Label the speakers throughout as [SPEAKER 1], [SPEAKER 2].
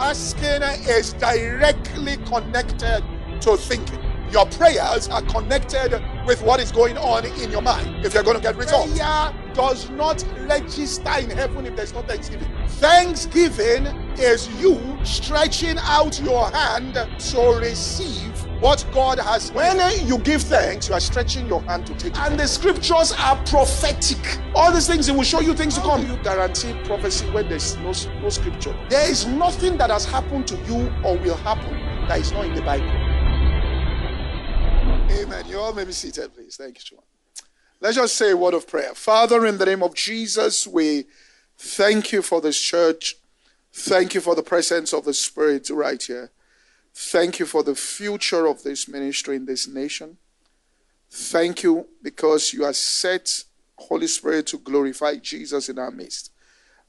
[SPEAKER 1] Asking is directly connected to thinking. Your prayers are connected with what is going on in your mind if you're going to get results. Prayer does not register in heaven if there's no thanksgiving. Thanksgiving is you stretching out your hand to receive what God has. When you give thanks, you are stretching your hand to take it. And the scriptures are prophetic. All these things, it will show you things How to come. you guarantee prophecy when there's no, no scripture? There is nothing that has happened to you or will happen that is not in the Bible. Amen. You all may be seated, please. Thank you, John. Let's just say a word of prayer. Father, in the name of Jesus, we thank you for this church. Thank you for the presence of the Spirit right here. Thank you for the future of this ministry in this nation. Thank you because you have set Holy Spirit to glorify Jesus in our midst.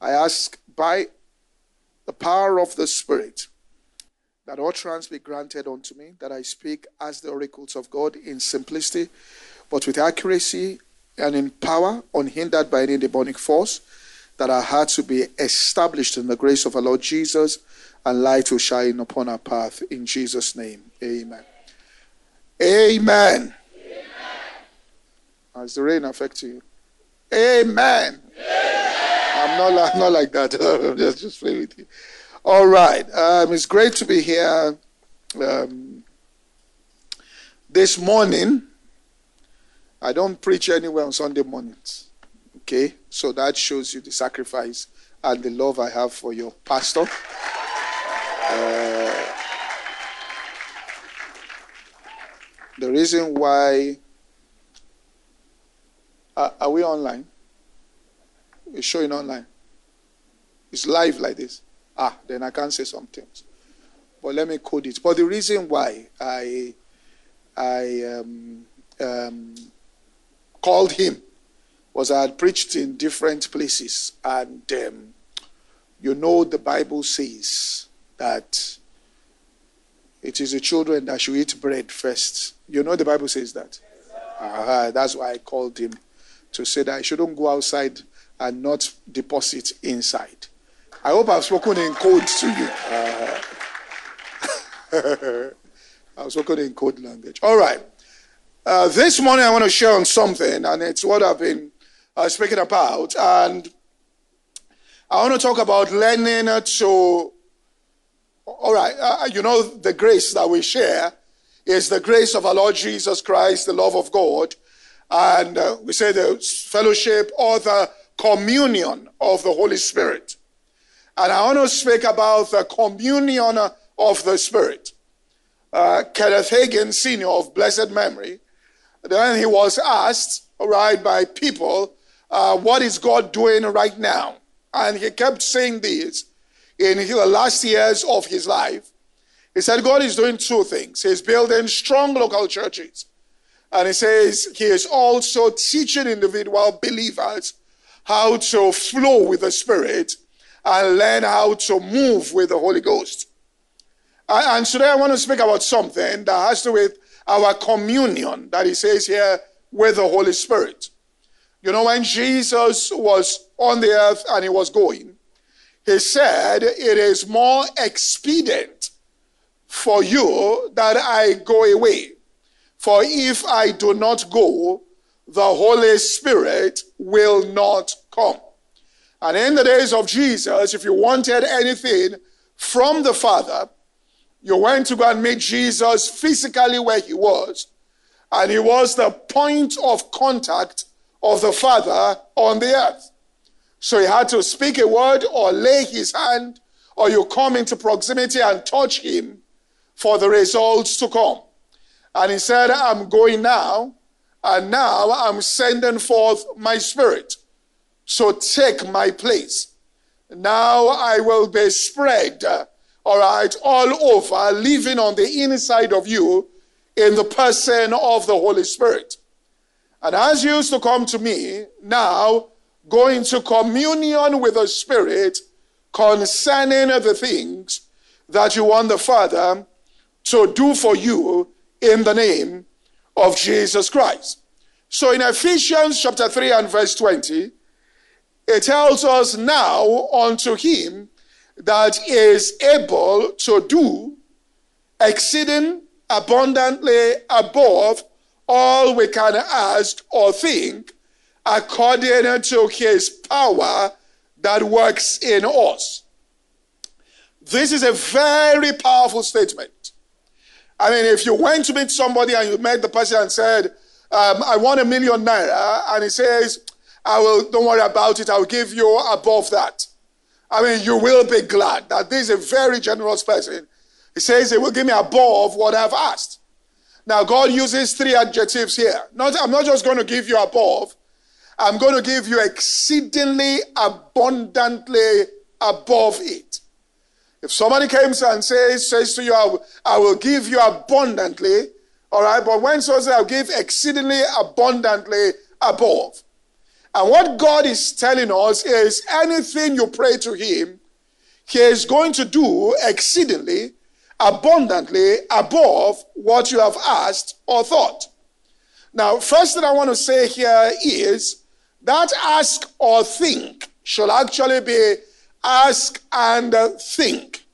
[SPEAKER 1] I ask by the power of the Spirit that utterance be granted unto me, that I speak as the oracles of God in simplicity, but with accuracy and in power, unhindered by any demonic force, that our hearts will be established in the grace of our Lord Jesus, and light will shine upon our path. In Jesus' name, amen. Amen. amen. Has the rain affect you? Amen. amen. I'm not, I'm not like that. just, just play with you. All right. Um, it's great to be here um, this morning. I don't preach anywhere on Sunday mornings. Okay? So that shows you the sacrifice and the love I have for your pastor. Uh, the reason why. Uh, are we online? We're showing online. It's live like this. Ah, then I can't say some things. But let me code it. But the reason why I I um, um, called him was I had preached in different places, and um, you know the Bible says that it is the children that should eat bread first. You know the Bible says that. uh That's why I called him to say that I shouldn't go outside and not deposit inside. I hope I've spoken in code to you. Uh, I've spoken in code language. All right. Uh, this morning I want to share on something, and it's what I've been uh, speaking about. And I want to talk about learning to. All right, uh, you know, the grace that we share is the grace of our Lord Jesus Christ, the love of God, and uh, we say the fellowship or the communion of the Holy Spirit. And I want to speak about the communion of the Spirit. Uh, Kenneth Hagin, senior of blessed memory, then he was asked, all right, by people, uh, what is God doing right now? And he kept saying this in the last years of his life. He said, God is doing two things. He's building strong local churches. And he says he is also teaching individual believers how to flow with the Spirit and learn how to move with the Holy Ghost. And today I want to speak about something that has to do with our communion that he says here with the Holy Spirit. You know, when Jesus was on the earth and he was going, he said, It is more expedient for you that I go away. For if I do not go, the Holy Spirit will not come. And in the days of Jesus, if you wanted anything from the Father, you went to go and meet Jesus physically where he was. And he was the point of contact of the Father on the earth. So he had to speak a word or lay his hand, or you come into proximity and touch him for the results to come. And he said, I'm going now, and now I'm sending forth my spirit. So take my place. Now I will be spread, all right, all over, living on the inside of you in the person of the Holy Spirit. And as you used to come to me, now go into communion with the Spirit concerning the things that you want the Father to do for you in the name of Jesus Christ. So in Ephesians chapter 3 and verse 20, it tells us now unto him that is able to do exceeding abundantly above all we can ask or think according to his power that works in us. This is a very powerful statement. I mean, if you went to meet somebody and you met the person and said, um, I want a million naira, and he says, I will, don't worry about it, I'll give you above that. I mean, you will be glad that this is a very generous person. He says he will give me above what I've asked. Now, God uses three adjectives here. Not, I'm not just going to give you above, I'm going to give you exceedingly abundantly above it. If somebody comes and says, says to you, I will, will give you abundantly, all right, but when someone says, I'll give exceedingly abundantly above. And what God is telling us is anything you pray to Him, He is going to do exceedingly abundantly above what you have asked or thought. Now, first thing I want to say here is that ask or think should actually be ask and think.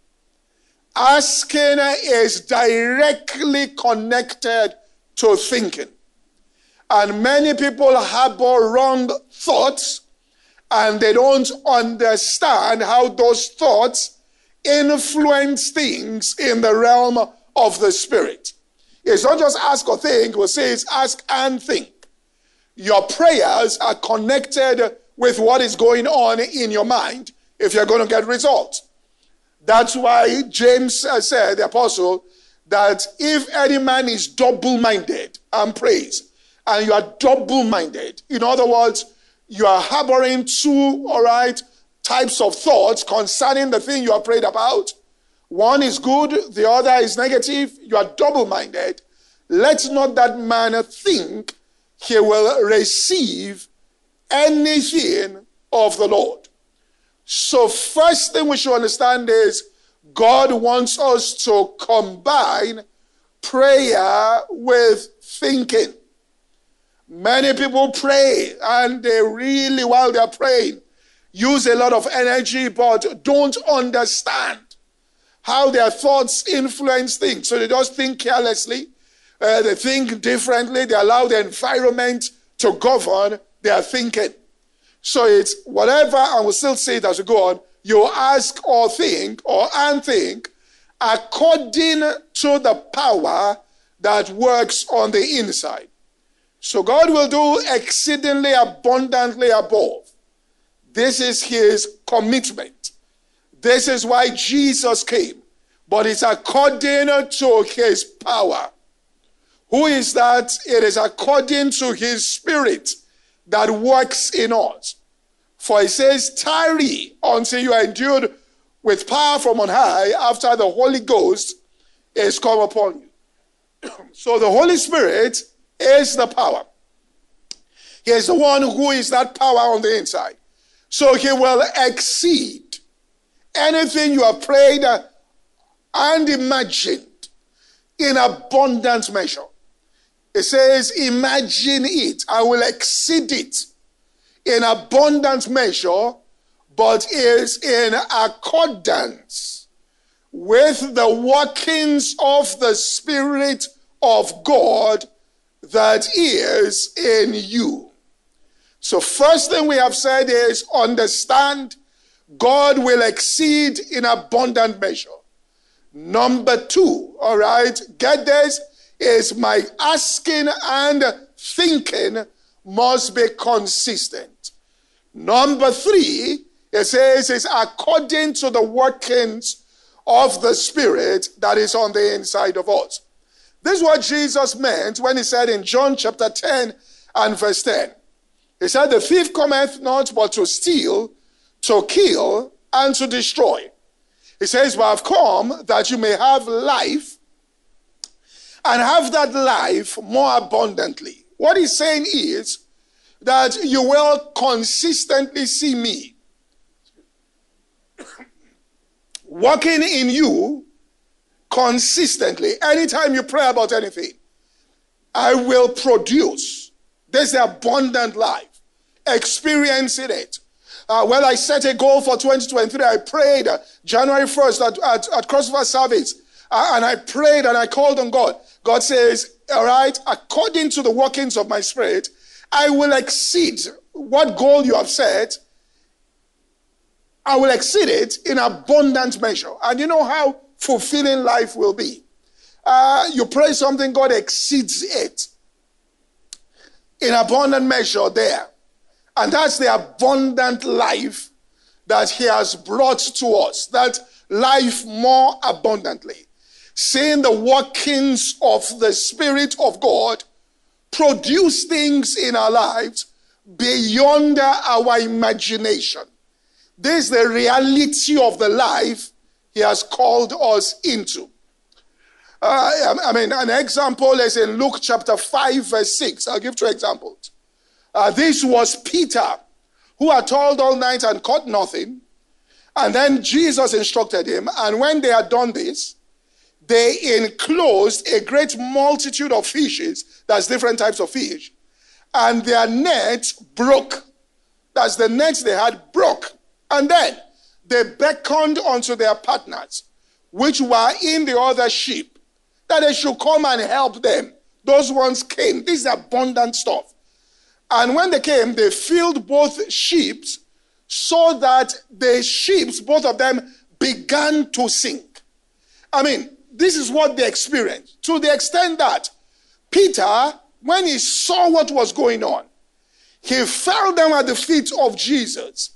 [SPEAKER 1] Asking is directly connected to thinking. And many people harbor wrong thoughts and they don't understand how those thoughts influence things in the realm of the spirit. It's not just ask or think, we say it's ask and think. Your prayers are connected with what is going on in your mind if you're going to get results. That's why James uh, said, the apostle, that if any man is double minded and prays, and you are double minded, in other words, you are harboring two, all right, types of thoughts concerning the thing you are prayed about. One is good, the other is negative. You are double minded. Let not that man think he will receive anything of the Lord. So, first thing we should understand is God wants us to combine prayer with thinking. Many people pray and they really, while they're praying, use a lot of energy, but don't understand how their thoughts influence things. So they just think carelessly, uh, they think differently, they allow the environment to govern their thinking. So it's whatever, and we'll still say it as we go on, you ask or think or and think according to the power that works on the inside. So God will do exceedingly abundantly above this is his commitment. This is why Jesus came. But it's according to his power. Who is that? It is according to his spirit that works in us. For he says, tarry until you are endued with power from on high after the Holy Ghost is come upon you. so the Holy Spirit is the power. He is the one who is that power on the inside. So he will exceed anything you have prayed and imagined in abundant measure. It says, Imagine it. I will exceed it in abundant measure, but is in accordance with the workings of the Spirit of God that is in you. So, first thing we have said is understand God will exceed in abundant measure. Number two, all right, get this, is my asking and thinking must be consistent. Number three, it says, is according to the workings of the Spirit that is on the inside of us. This is what Jesus meant when he said in John chapter 10 and verse 10. He said, The thief cometh not but to steal, to kill, and to destroy. He says, But I've come that you may have life and have that life more abundantly. What he's saying is that you will consistently see me working in you consistently. Anytime you pray about anything, I will produce. There's abundant life experiencing it. Uh, well, I set a goal for 2023. I prayed uh, January 1st at, at, at crossover service. And I prayed and I called on God. God says, All right, according to the workings of my spirit, I will exceed what goal you have set. I will exceed it in abundant measure. And you know how fulfilling life will be. Uh, you pray something, God exceeds it in abundant measure there. And that's the abundant life that He has brought to us, that life more abundantly. Seeing the workings of the Spirit of God produce things in our lives beyond our imagination. This is the reality of the life He has called us into. Uh, I mean, an example is in Luke chapter 5, verse 6. I'll give two examples. Uh, this was Peter, who had toiled all night and caught nothing. And then Jesus instructed him. And when they had done this, they enclosed a great multitude of fishes. That's different types of fish. And their net broke. That's the net they had broke. And then they beckoned unto their partners, which were in the other ship that they should come and help them. Those ones came. This is abundant stuff. And when they came, they filled both ships so that the ships, both of them, began to sink. I mean, this is what they experienced to the extent that Peter, when he saw what was going on, he fell down at the feet of Jesus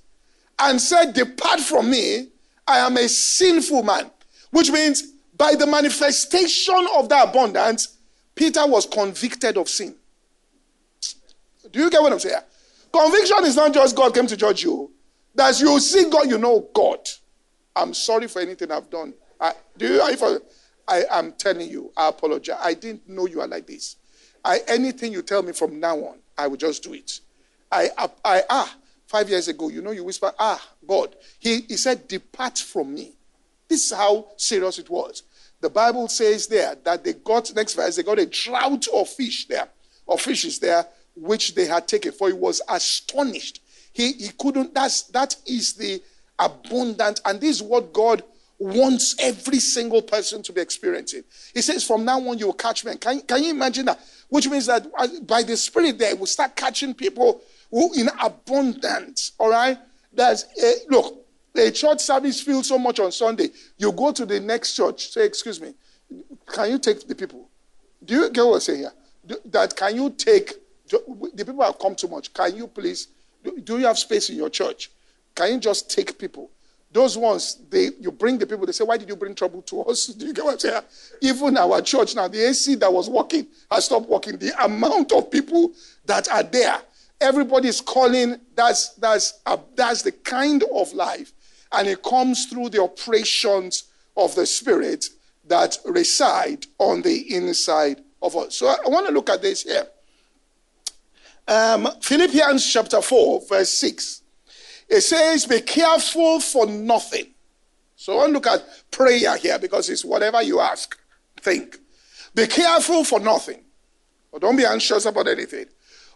[SPEAKER 1] and said, Depart from me, I am a sinful man. Which means by the manifestation of that abundance, Peter was convicted of sin. Do you get what I'm saying? Conviction is not just God came to judge you. That you see God, you know God. I'm sorry for anything I've done. I, do you? I am telling you, I apologize. I didn't know you are like this. I, anything you tell me from now on, I will just do it. I, I, I ah, five years ago, you know, you whisper, ah, God. He, he said, depart from me. This is how serious it was. The Bible says there that they got, next verse, they got a drought of fish there, of fishes there, which they had taken, for he was astonished. He, he couldn't, that's, that is the abundant, and this is what God wants every single person to be experiencing. He says, from now on, you will catch men. Can, can you imagine that? Which means that by the Spirit, there will start catching people who in abundance, all right? There's, a, look, a church service feels so much on Sunday. You go to the next church, say, Excuse me, can you take the people? Do you get what I'm saying here? Do, that can you take the people have come too much? Can you please? Do, do you have space in your church? Can you just take people? Those ones, they you bring the people, they say, Why did you bring trouble to us? Do you get what I'm saying? Even our church now, the AC that was working has stopped working. The amount of people that are there, everybody's calling, that's that's uh, that's the kind of life and it comes through the operations of the Spirit that reside on the inside of us. So I want to look at this here. Um, Philippians chapter 4, verse 6. It says, Be careful for nothing. So I look at prayer here because it's whatever you ask, think. Be careful for nothing. But don't be anxious about anything.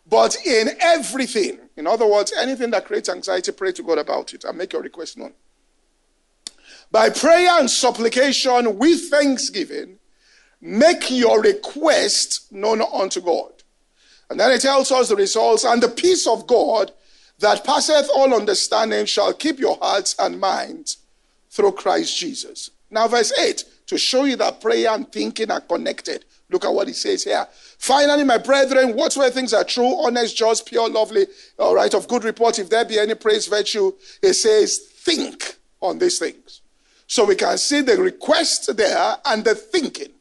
[SPEAKER 1] But in everything, in other words, anything that creates anxiety, pray to God about it and make your request known by prayer and supplication with thanksgiving, make your request known unto God. And then it tells us the results, and the peace of God that passeth all understanding shall keep your hearts and minds through Christ Jesus. Now, verse 8, to show you that prayer and thinking are connected. Look at what he says here. Finally, my brethren, whatsoever things are true, honest, just, pure, lovely, all right, of good report, if there be any praise, virtue, it says, think on these things. So we can see the request there and the thinking.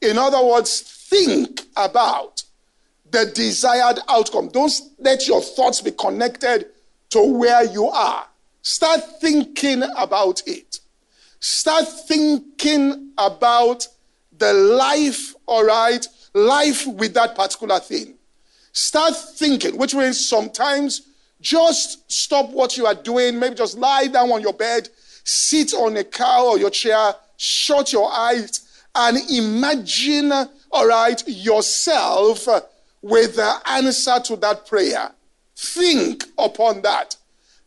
[SPEAKER 1] In other words, think about the desired outcome. Don't let your thoughts be connected to where you are. Start thinking about it. Start thinking about the life, all right, life with that particular thing. Start thinking, which means sometimes just stop what you are doing, maybe just lie down on your bed sit on a car or your chair, shut your eyes, and imagine, all right, yourself with the answer to that prayer. Think upon that.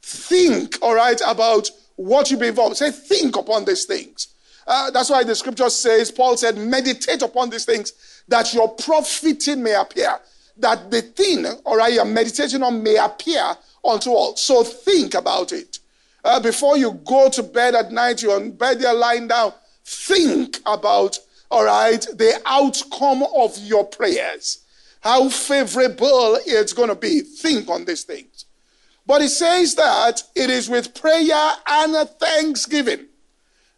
[SPEAKER 1] think, all right, about what you be involved. Say, think upon these things. Uh, that's why the scripture says, Paul said, meditate upon these things that your profiting may appear. That the thing, all right, you're meditating on may appear unto all. So think about it. Uh, before you go to bed at night, you're in bed, you're lying down. Think about, all right, the outcome of your prayers. How favorable it's going to be. Think on these things. But it says that it is with prayer and thanksgiving.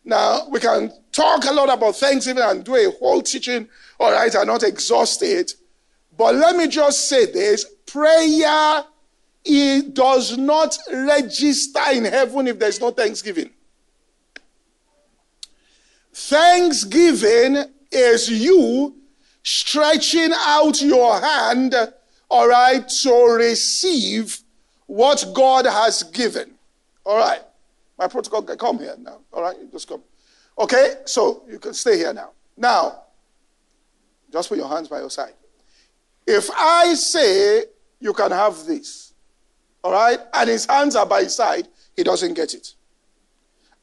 [SPEAKER 1] Now, we can talk a lot about thanksgiving and do a whole teaching, all right, and not exhaust it. But let me just say this prayer it does not register in heaven if there's no thanksgiving. Thanksgiving is you stretching out your hand, all right, to receive what God has given. All right. My protocol, come here now. All right, just come. Okay, so you can stay here now. Now, just put your hands by your side. If I say you can have this, all right, and his hands are by his side, he doesn't get it.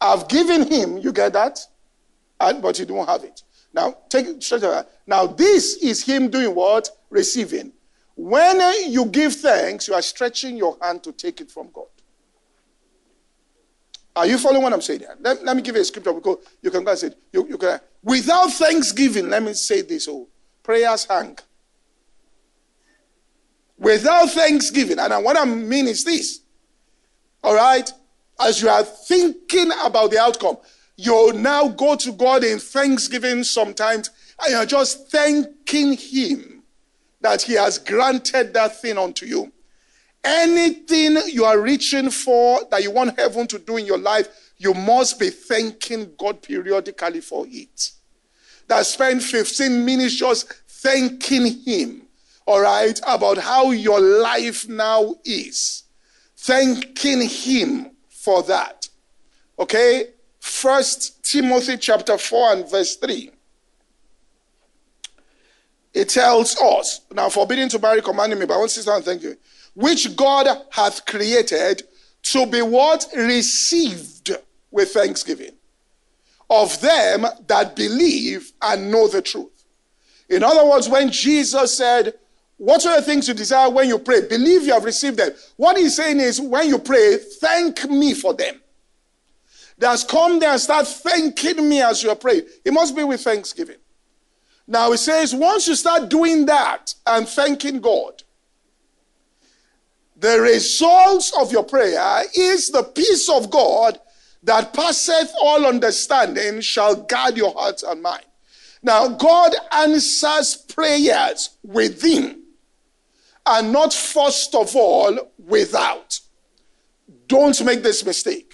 [SPEAKER 1] I've given him, you get that? And, but you don't have it. Now, take it straight away. Now, this is him doing what? Receiving. When you give thanks, you are stretching your hand to take it from God. Are you following what I'm saying here? Let, let me give you a scripture because you can go and say, it. you, you can, without thanksgiving, let me say this, oh, prayers hang. Without thanksgiving, and what I mean is this, all right, as you are thinking about the outcome, you now go to God in thanksgiving sometimes, and you're just thanking Him that He has granted that thing unto you. Anything you are reaching for that you want heaven to do in your life, you must be thanking God periodically for it. That spend 15 minutes just thanking Him, all right, about how your life now is. Thanking Him for that. Okay? First Timothy chapter 4 and verse 3. It tells us, now forbidding to marry, commanding me, but I want to say something, thank you which God hath created to be what? Received with thanksgiving of them that believe and know the truth. In other words, when Jesus said, What are the things you desire when you pray? Believe you have received them. What he's saying is, when you pray, thank me for them. That's come there and start thanking me as you pray. It must be with thanksgiving. Now, he says, once you start doing that and thanking God, the results of your prayer is the peace of God that passeth all understanding shall guard your heart and mind. Now, God answers prayers within and not first of all without. Don't make this mistake.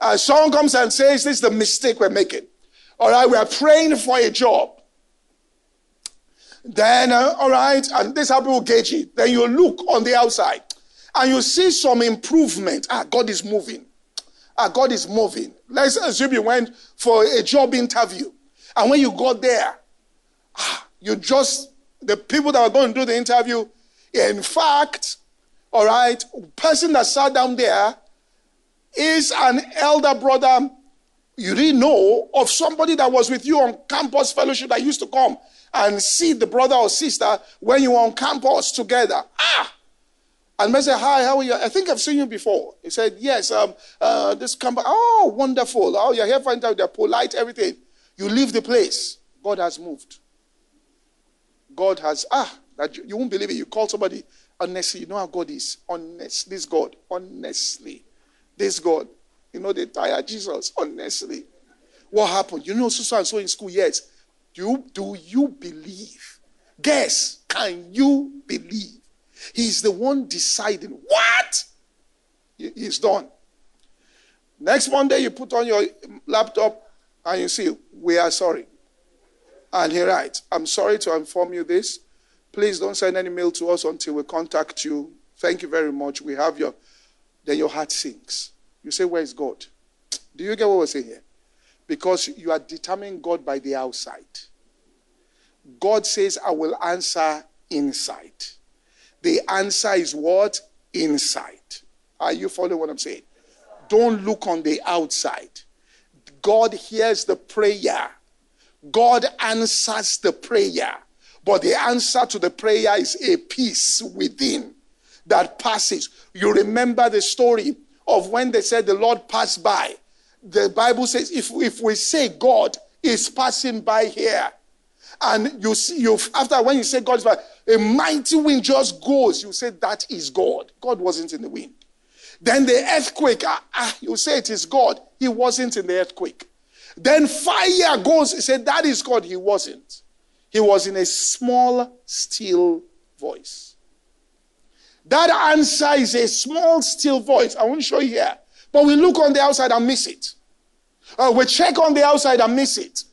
[SPEAKER 1] Uh, someone comes and says, This is the mistake we're making. All right, we are praying for a job. Then, uh, all right, and this how people gauge it. Then you look on the outside and you see some improvement. Ah, God is moving. Ah, God is moving. Let's assume you went for a job interview. And when you got there, ah, you just, the people that were going to do the interview, in fact, all right, person that sat down there is an elder brother you didn't know of somebody that was with you on campus fellowship that used to come and see the brother or sister when you were on campus together. Ah, and I said, Hi, how are you? I think I've seen you before. He said, Yes, um, uh, this company. Oh, wonderful. Oh, you're here find out they're polite, everything. You leave the place. God has moved. God has, ah, that you, you won't believe it. You call somebody, honestly, you know how God is. Honest, this God, honestly. This God. You know, they tired Jesus, honestly. What happened? You know, so and so in school, yes. Do you, do you believe? Guess, can you believe? He's the one deciding what? He's done. Next Monday, you put on your laptop and you see, we are sorry. And he writes, I'm sorry to inform you this. Please don't send any mail to us until we contact you. Thank you very much. We have your, then your heart sinks. You say, Where is God? Do you get what we're saying here? Because you are determining God by the outside. God says, I will answer inside. The answer is what? Inside. Are you following what I'm saying? Don't look on the outside. God hears the prayer. God answers the prayer. But the answer to the prayer is a peace within that passes. You remember the story of when they said the Lord passed by. The Bible says if, if we say God is passing by here, and you see, you after when you say God is by, a mighty wind just goes, you say that is God. God wasn't in the wind. Then the earthquake, ah, ah, you say it is God. He wasn't in the earthquake. Then fire goes, you say that is God. He wasn't. He was in a small, still voice. That answer is a small, still voice. I won't show you here. But we look on the outside and miss it. Uh, we check on the outside and miss it.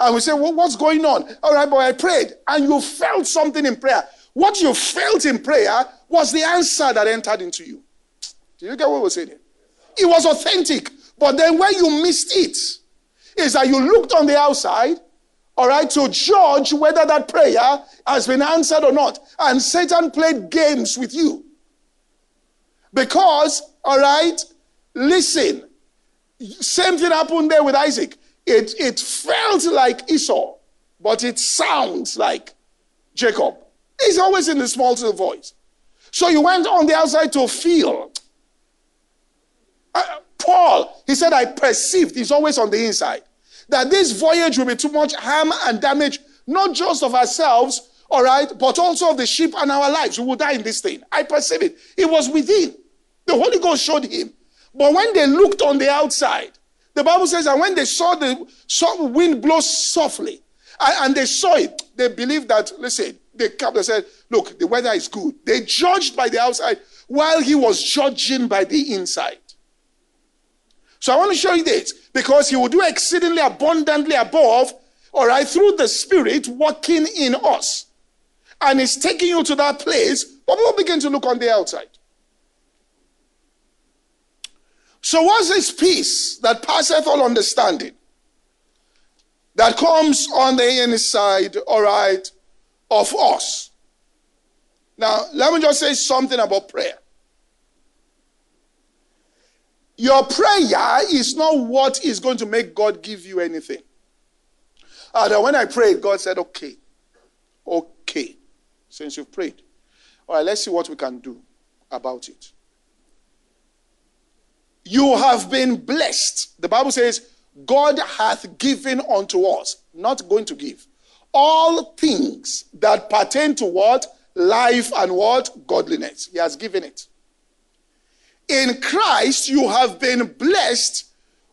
[SPEAKER 1] And we say, well, what's going on? All right, but I prayed. And you felt something in prayer. What you felt in prayer was the answer that entered into you. Do you get what we're saying? It was authentic. But then when you missed it, is that you looked on the outside, all right, to judge whether that prayer has been answered or not. And Satan played games with you. Because, all right, listen, same thing happened there with Isaac. It, it felt like Esau, but it sounds like Jacob. He's always in the small little voice. So you went on the outside to feel. Uh, Paul, he said, I perceived, he's always on the inside, that this voyage will be too much harm and damage, not just of ourselves, all right, but also of the sheep and our lives. We will die in this thing. I perceive it. It was within. The Holy Ghost showed him. But when they looked on the outside, the Bible says and when they saw the saw wind blow softly, and, and they saw it, they believed that, listen, they kept, they said, look, the weather is good. They judged by the outside while he was judging by the inside. So I want to show you this because he will do exceedingly abundantly above, all right, through the Spirit working in us. And he's taking you to that place, but we'll begin to look on the outside. So, what's this peace that passeth all understanding? That comes on the inside, all right, of us. Now, let me just say something about prayer. Your prayer is not what is going to make God give you anything. Ah, and when I prayed, God said, okay, okay, since you've prayed. All right, let's see what we can do about it. You have been blessed. The Bible says, God hath given unto us, not going to give, all things that pertain to what? Life and what? Godliness. He has given it. In Christ, you have been blessed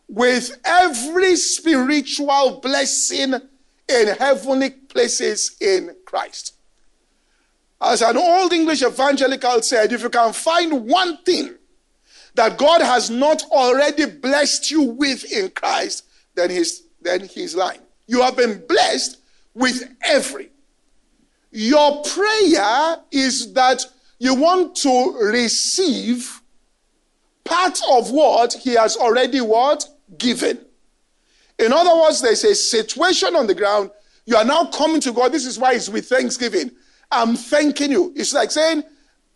[SPEAKER 1] with every spiritual blessing in heavenly places in Christ. As an old English evangelical said, if you can find one thing that God has not already blessed you with in Christ, then he's, then he's lying. You have been blessed with every. Your prayer is that you want to receive part of what he has already what? Given. In other words, there's a situation on the ground. You are now coming to God. This is why it's with thanksgiving. I'm thanking you. It's like saying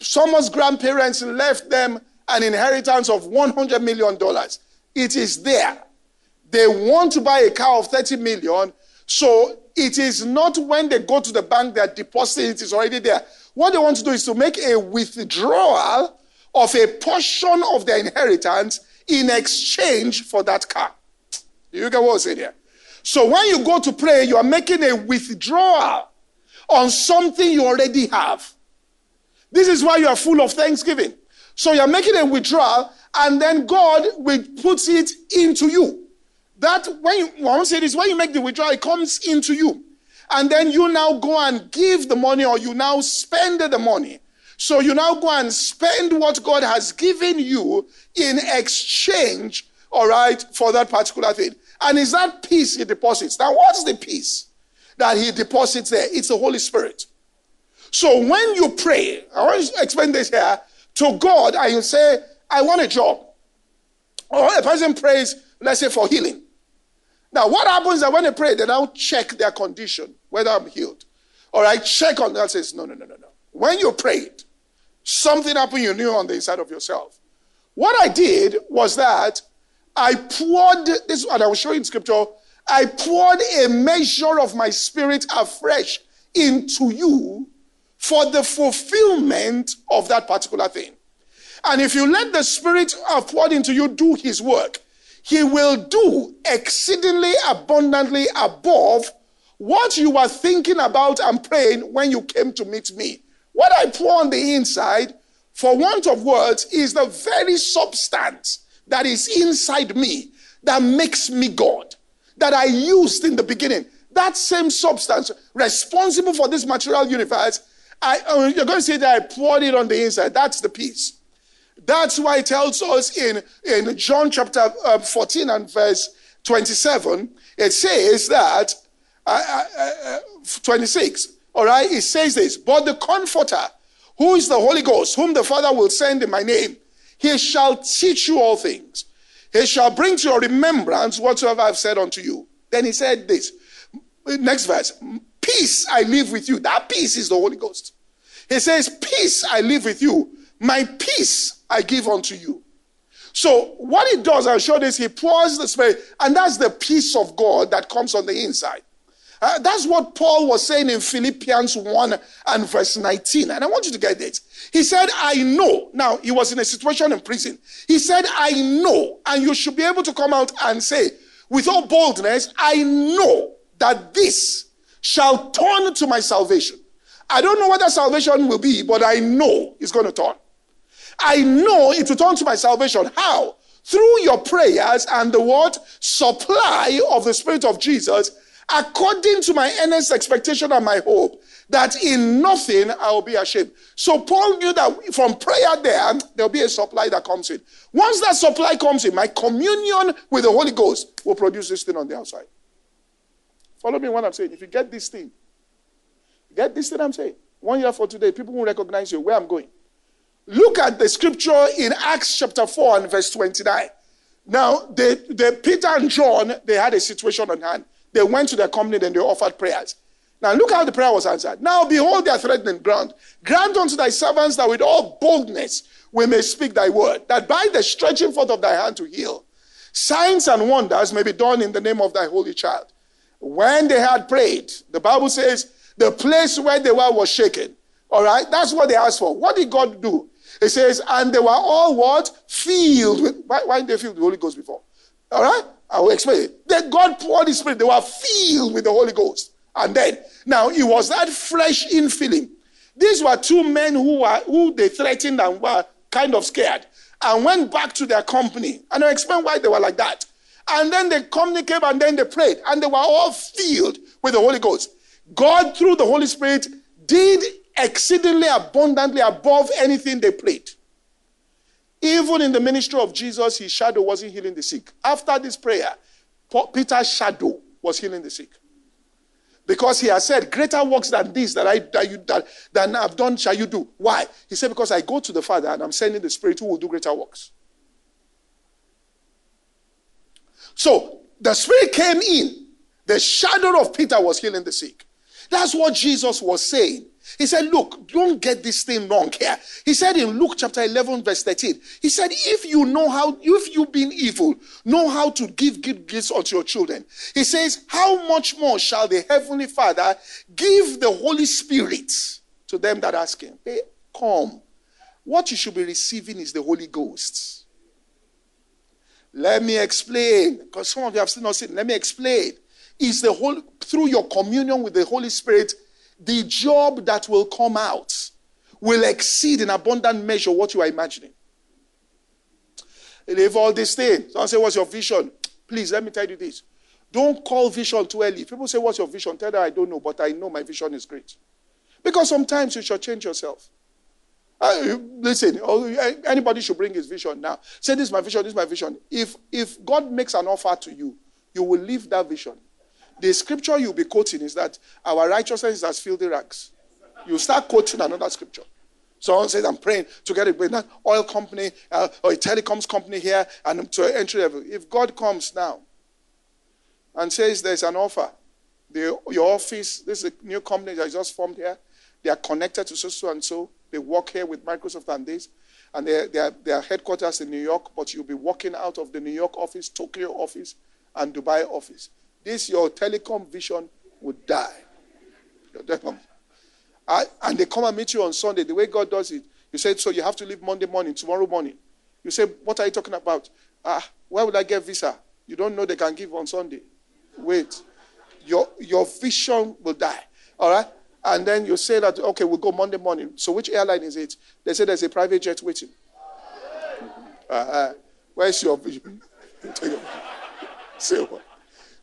[SPEAKER 1] someone's grandparents left them an inheritance of $100 million. It is there. They want to buy a car of 30 million. So it is not when they go to the bank that deposit it is already there. What they want to do is to make a withdrawal of a portion of their inheritance in exchange for that car. Do you get what I'm saying here? So when you go to pray, you are making a withdrawal on something you already have. This is why you are full of thanksgiving. So you're making a withdrawal, and then God will put it into you. That when you I want to say this, when you make the withdrawal, it comes into you. And then you now go and give the money, or you now spend the money. So you now go and spend what God has given you in exchange, all right, for that particular thing. And is that peace he deposits? Now, what's the peace that he deposits there? It's the Holy Spirit. So when you pray, I want to explain this here to God and you say, I want a job. Or a person prays, let's say, for healing. Now, what happens is that when they pray, they now check their condition, whether I'm healed. All right, check on that. Says, no, no, no, no, no. When you prayed, something happened you knew on the inside of yourself. What I did was that I poured this, and I will show you in scripture. I poured a measure of my spirit afresh into you for the fulfillment of that particular thing. And if you let the spirit poured into you do his work, he will do exceedingly abundantly above what you were thinking about and praying when you came to meet me. What I pour on the inside, for want of words, is the very substance that is inside me that makes me God, that I used in the beginning. That same substance responsible for this material universe, I, uh, you're going to say that I poured it on the inside. That's the peace. That's why it tells us in, in John chapter uh, 14 and verse 27, it says that, uh, uh, uh 26, all right, it says this, but the Comforter, who is the Holy Ghost, whom the Father will send in my name, he shall teach you all things. He shall bring to your remembrance whatsoever I've said unto you. Then he said this. Next verse. Peace I live with you. That peace is the Holy Ghost. He says, Peace I live with you. My peace I give unto you. So what he does, I'll show this, he pours the Spirit, and that's the peace of God that comes on the inside. Uh, that's what Paul was saying in Philippians 1 and verse 19. And I want you to get this. He said, I know. Now, he was in a situation in prison. He said, I know. And you should be able to come out and say, with all boldness, I know that this shall turn to my salvation. I don't know what that salvation will be, but I know it's going to turn. I know it will turn to my salvation. How? Through your prayers and the word supply of the Spirit of Jesus according to my earnest expectation and my hope, that in nothing I will be ashamed. So Paul knew that from prayer there, there'll be a supply that comes in. Once that supply comes in, my communion with the Holy Ghost will produce this thing on the outside. Follow me what I'm saying. If you get this thing, get this thing I'm saying. One year for today, people will recognize you where I'm going. Look at the scripture in Acts chapter 4 and verse 29. Now, they, they, Peter and John, they had a situation on hand. They went to their company, then they offered prayers. Now look how the prayer was answered. Now behold their threatening ground. Grant unto thy servants that with all boldness we may speak thy word, that by the stretching forth of thy hand to heal, signs and wonders may be done in the name of thy holy child. When they had prayed, the Bible says the place where they were was shaken. All right, that's what they asked for. What did God do? It says, and they were all what? Filled with. Why, why did they feel the Holy Ghost before? All right? I will explain it. Then God poured His Spirit. They were filled with the Holy Ghost. And then, now it was that fresh infilling. These were two men who were who they threatened and were kind of scared and went back to their company. And I explain why they were like that. And then they communicated and then they prayed. And they were all filled with the Holy Ghost. God, through the Holy Spirit, did exceedingly abundantly above anything they prayed. Even in the ministry of Jesus, his shadow wasn't healing the sick. After this prayer, Peter's shadow was healing the sick. Because he has said, Greater works than this that I that you that, that I've done shall you do. Why? He said, Because I go to the Father and I'm sending the Spirit who will do greater works. So the Spirit came in. The shadow of Peter was healing the sick. That's what Jesus was saying. He said, Look, don't get this thing wrong here. He said in Luke chapter 11, verse 13, He said, If you know how, if you've been evil, know how to give good gifts unto your children, He says, How much more shall the Heavenly Father give the Holy Spirit to them that ask Him? Hey, come. What you should be receiving is the Holy Ghost. Let me explain, because some of you have still not seen. Let me explain. Is the whole through your communion with the Holy Spirit the job that will come out will exceed in abundant measure what you are imagining. Leave all these things, someone say, What's your vision? Please let me tell you this. Don't call vision too early. people say, What's your vision? Tell them I don't know, but I know my vision is great. Because sometimes you should change yourself. Uh, listen, anybody should bring his vision now. Say, This is my vision, this is my vision. If, if God makes an offer to you, you will leave that vision. The scripture you'll be quoting is that our righteousness is as filthy rags. You start quoting another scripture. Someone says, I'm praying to get a that oil company uh, or a telecoms company here and to entry level. If God comes now and says there's an offer, the, your office, this is a new company that just formed here, they are connected to so, so and so, they work here with Microsoft and this, and their, their, their headquarters in New York, but you'll be working out of the New York office, Tokyo office, and Dubai office. This, your telecom vision would die. I, and they come and meet you on Sunday. The way God does it, you say, so you have to leave Monday morning, tomorrow morning. You say, what are you talking about? Ah, where would I get visa? You don't know they can give on Sunday. Wait. Your, your vision will die. All right? And then you say that, okay, we'll go Monday morning. So which airline is it? They say there's a private jet waiting. Uh, where's your vision? say what?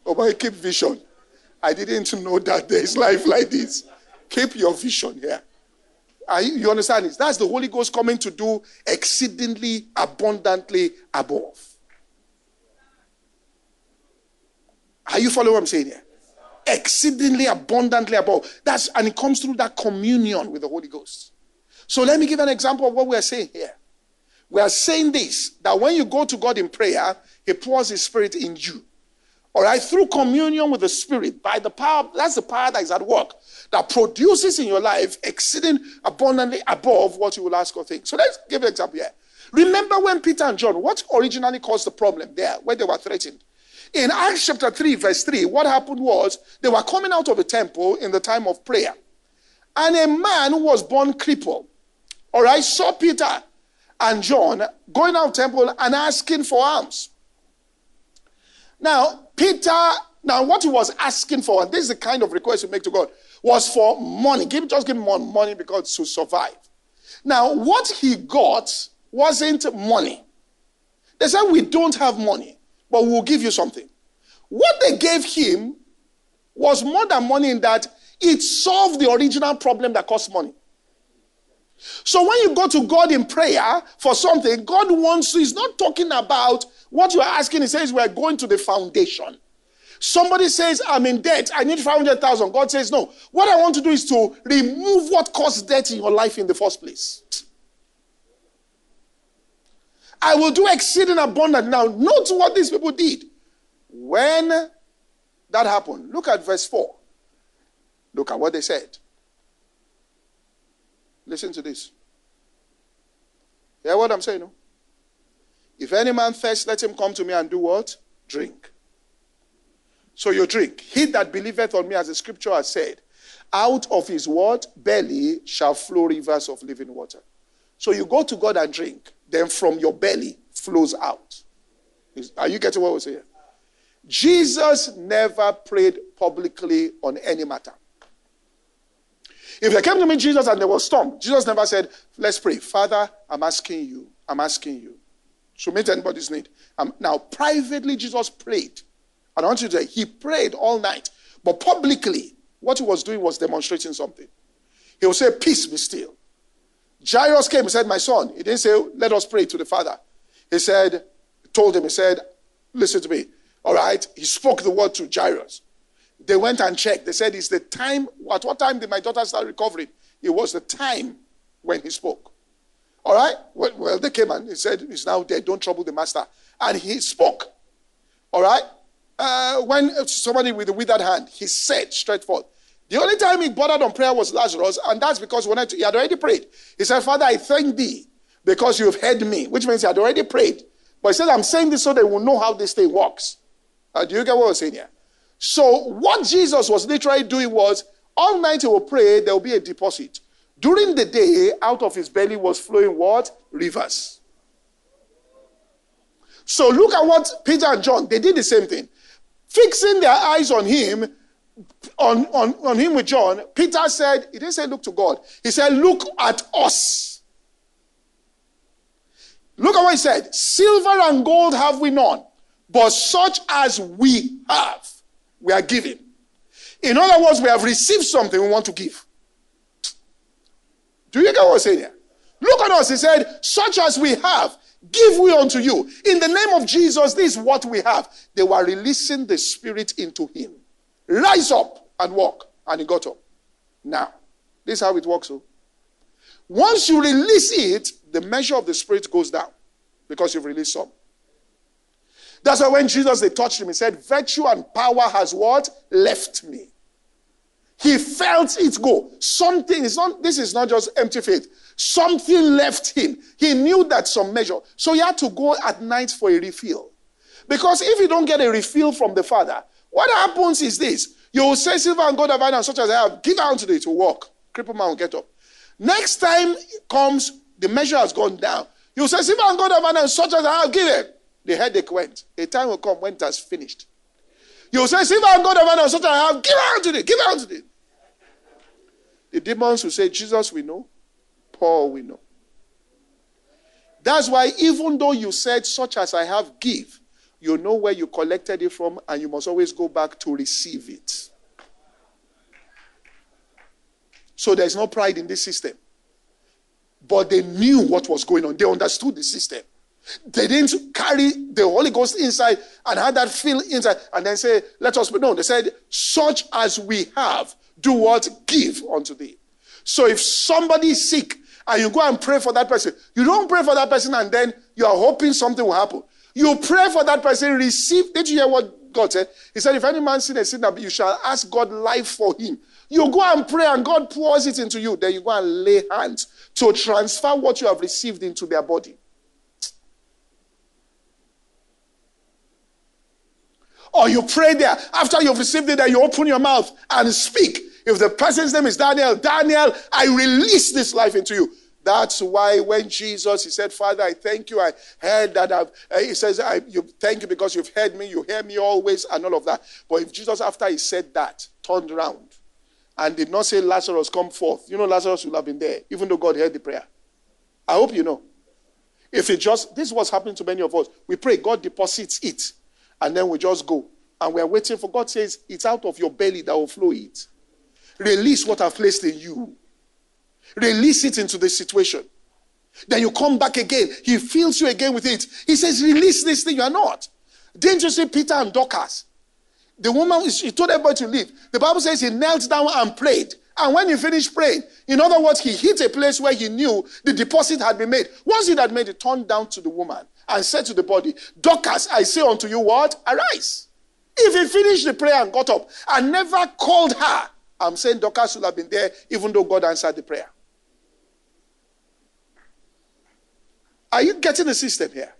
[SPEAKER 1] Oh, but keep vision. I didn't know that there's life like this. Keep your vision here. You, you understand this? That's the Holy Ghost coming to do exceedingly abundantly above. Are you following what I'm saying here? Exceedingly abundantly above. That's and it comes through that communion with the Holy Ghost. So let me give an example of what we are saying here. We are saying this that when you go to God in prayer, He pours His Spirit in you. All right, through communion with the Spirit, by the power, that's the power that is at work, that produces in your life exceeding abundantly above what you will ask or think. So let's give an example here. Remember when Peter and John, what originally caused the problem there, where they were threatened? In Acts chapter 3, verse 3, what happened was they were coming out of the temple in the time of prayer. And a man who was born crippled, all right, saw Peter and John going out temple and asking for alms. Now, Peter, now what he was asking for, and this is the kind of request you make to God, was for money. Give, just give him money because to survive. Now, what he got wasn't money. They said, We don't have money, but we'll give you something. What they gave him was more than money in that it solved the original problem that cost money. So when you go to God in prayer for something, God wants to, He's not talking about what you are asking, he says, We're going to the foundation. Somebody says, I'm in debt. I need 500,000. God says, No. What I want to do is to remove what caused debt in your life in the first place. I will do exceeding abundant. Now, note what these people did. When that happened, look at verse 4. Look at what they said. Listen to this. Hear what I'm saying? No? If any man thirst, let him come to me and do what? Drink. So you drink. He that believeth on me, as the scripture has said, out of his what? Belly shall flow rivers of living water. So you go to God and drink, then from your belly flows out. Are you getting what we're saying? Jesus never prayed publicly on any matter. If they came to meet Jesus and there was storm, Jesus never said, Let's pray. Father, I'm asking you, I'm asking you to meet anybody's need. Um, now, privately, Jesus prayed. And I want you to say, he prayed all night. But publicly, what he was doing was demonstrating something. He would say, Peace be still. Jairus came and said, My son. He didn't say, Let us pray to the Father. He said, told him, he said, Listen to me. All right. He spoke the word to Jairus. They went and checked. They said, It's the time. At what time did my daughter start recovering? It was the time when he spoke. All right? Well, well, they came and he said, He's now dead. Don't trouble the master. And he spoke. All right? Uh, when somebody with a withered hand, he said straight straightforward. The only time he bothered on prayer was Lazarus, and that's because when he had already prayed. He said, Father, I thank thee because you've heard me, which means he had already prayed. But he said, I'm saying this so they will know how this thing works. Uh, do you get what I'm saying here? So, what Jesus was literally doing was all night he will pray, there will be a deposit. During the day, out of his belly was flowing what? Rivers. So look at what Peter and John, they did the same thing. Fixing their eyes on him, on, on, on him with John, Peter said, he didn't say look to God. He said, look at us. Look at what he said. Silver and gold have we none, but such as we have, we are giving. In other words, we have received something we want to give. Do you get what I'm saying here? Look at us. He said, such as we have, give we unto you. In the name of Jesus, this is what we have. They were releasing the Spirit into him. Rise up and walk. And he got up. Now, this is how it works. So. Oh. Once you release it, the measure of the Spirit goes down because you've released some. That's why when Jesus they touched him, he said, Virtue and power has what? Left me. He felt it go. Something is not, this is not just empty faith. Something left him. He knew that some measure. So he had to go at night for a refill. Because if you don't get a refill from the Father, what happens is this. You will say, Silver and gold have I and such as I have. Give out today to walk. Cripple man will get up. Next time comes, the measure has gone down. You say, Silver and gold have I and such as I have. Give it. The headache went. A time will come when it has finished. You say, Silver and gold have I and such as I have. Give out today. Give out today. The demons will say, Jesus, we know. Paul, we know. That's why, even though you said, such as I have, give, you know where you collected it from, and you must always go back to receive it. So there's no pride in this system. But they knew what was going on, they understood the system. They didn't carry the Holy Ghost inside and had that feel inside and then say, Let us be known. They said, Such as we have, do what? Give unto thee. So if somebody is sick and you go and pray for that person, you don't pray for that person and then you are hoping something will happen. You pray for that person, receive. Did you hear what God said? He said, If any man sin a sin, you shall ask God life for him. You go and pray and God pours it into you. Then you go and lay hands to transfer what you have received into their body. Or you pray there. After you've received it, then you open your mouth and speak. If the person's name is Daniel, Daniel, I release this life into you. That's why when Jesus, he said, Father, I thank you. I heard that I've, uh, he says, I, you thank you because you've heard me. You hear me always and all of that. But if Jesus, after he said that, turned around and did not say, Lazarus, come forth, you know, Lazarus would have been there, even though God heard the prayer. I hope you know. If it just, this is what's happening to many of us. We pray, God deposits it, and then we just go. And we are waiting for God says, it's out of your belly that will flow it. Release what I've placed in you. Release it into the situation. Then you come back again. He fills you again with it. He says, Release this thing. You are not. Didn't you see Peter and Dorcas? The woman, he told everybody to leave. The Bible says he knelt down and prayed. And when he finished praying, in other words, he hit a place where he knew the deposit had been made. Once it had made, he turned down to the woman and said to the body, Dorcas, I say unto you what? Arise. If he finished the prayer and got up and never called her, I'm saying Dorcas should have been there even though God answered the prayer. Are you getting the system here?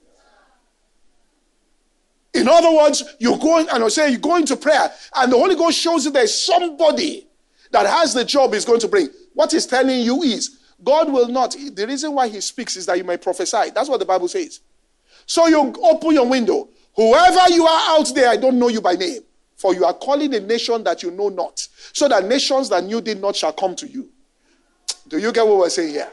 [SPEAKER 1] In other words, you're going, and I say you go into prayer, and the Holy Ghost shows you there's somebody that has the job he's going to bring. What he's telling you is, God will not. The reason why he speaks is that you may prophesy. That's what the Bible says. So you open your window. Whoever you are out there, I don't know you by name. For you are calling a nation that you know not, so that nations that knew did not shall come to you. Do you get what we're saying here?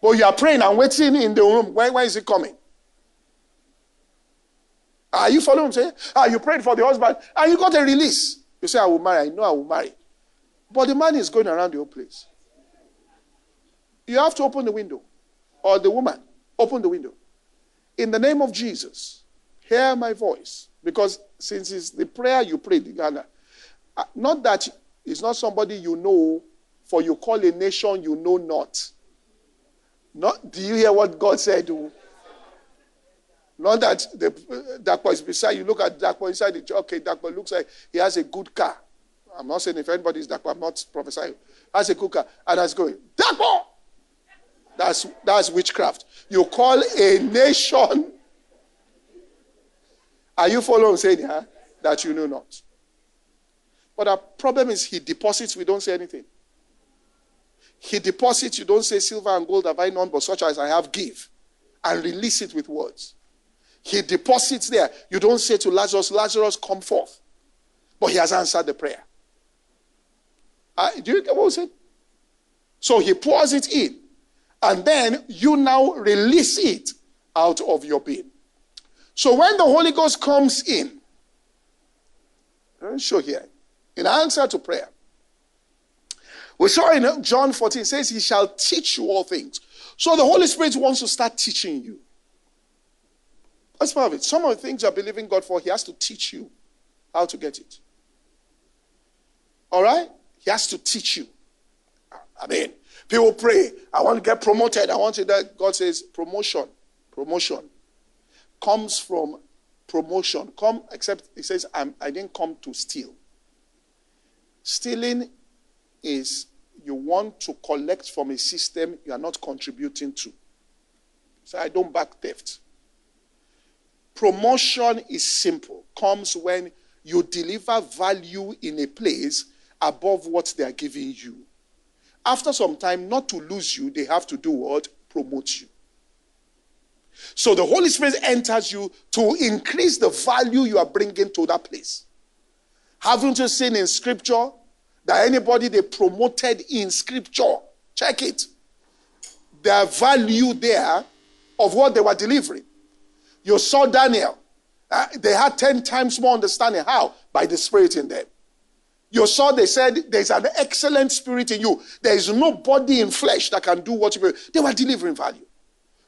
[SPEAKER 1] But you are praying and waiting in the room. When, when is it coming? Are you following what I'm saying? Ah, you prayed for the husband and you got a release. You say, I will marry. I know I will marry. But the man is going around the whole place. You have to open the window. Or the woman, open the window. In the name of Jesus, hear my voice. Because since it's the prayer you prayed, Ghana, uh, not that it's not somebody you know, for you call a nation you know not. Not, do you hear what God said? Not that the Dakpo is beside you. Look at Dakpo inside the church. Okay, Dakpo looks like he has a good car. I'm not saying if anybody is Dakpo, I'm not prophesying. Has a good car. And that's going, Dakpo! That's, that's witchcraft. You call a nation. Are you following saying that you know not? But the problem is he deposits, we don't say anything. He deposits, you don't say silver and gold have I none, but such as I have give. And release it with words. He deposits there. You don't say to Lazarus, Lazarus, come forth. But he has answered the prayer. Uh, do you get what I'm saying? So he pours it in. And then you now release it out of your being. So when the Holy Ghost comes in, show here, in answer to prayer, we saw in John 14, says, He shall teach you all things. So the Holy Spirit wants to start teaching you. That's part of it. Some of the things you're believing God for, He has to teach you how to get it. All right? He has to teach you. I mean, people pray, I want to get promoted. I want to that. God says, promotion, promotion comes from promotion. Come, except He says, I'm, I didn't come to steal. Stealing is you want to collect from a system you are not contributing to. So I don't back theft. Promotion is simple, comes when you deliver value in a place above what they are giving you. After some time, not to lose you, they have to do what? Promote you. So the Holy Spirit enters you to increase the value you are bringing to that place. Haven't you seen in scripture that anybody they promoted in scripture, check it, their value there of what they were delivering. You saw Daniel. Uh, they had 10 times more understanding. How? By the Spirit in them. You saw they said there's an excellent spirit in you. There is nobody in flesh that can do what you They were delivering value.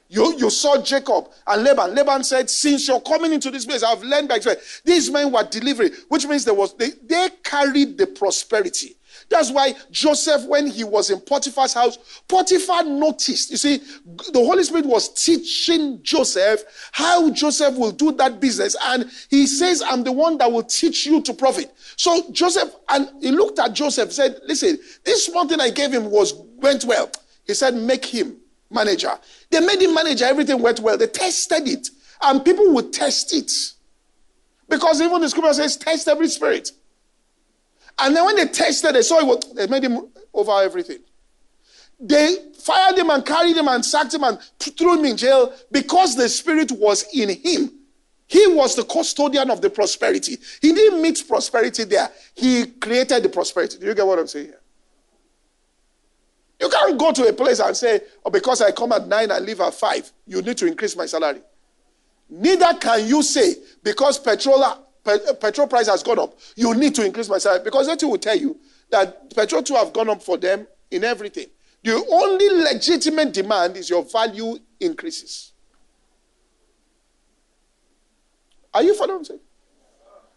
[SPEAKER 1] You, you saw Jacob and Laban. Laban said, Since you're coming into this place, I've learned by experience. These men were delivering, which means there was they, they carried the prosperity. That's why Joseph, when he was in Potiphar's house, Potiphar noticed. You see, the Holy Spirit was teaching Joseph how Joseph will do that business. And he says, I'm the one that will teach you to profit. So Joseph, and he looked at Joseph, said, Listen, this one thing I gave him was went well. He said, Make him manager. They made him manager, everything went well. They tested it. And people would test it. Because even the scripture says, test every spirit. And then when they tested, they saw it was, they made him over everything. They fired him and carried him and sacked him and threw him in jail because the spirit was in him. He was the custodian of the prosperity. He didn't meet prosperity there. He created the prosperity. Do you get what I'm saying? You can't go to a place and say, oh, because I come at nine and leave at five, you need to increase my salary. Neither can you say, because petrol petrol price has gone up, you need to increase my salary. Because that will tell you that petrol too have gone up for them in everything. The only legitimate demand is your value increases. Are you following what I'm saying?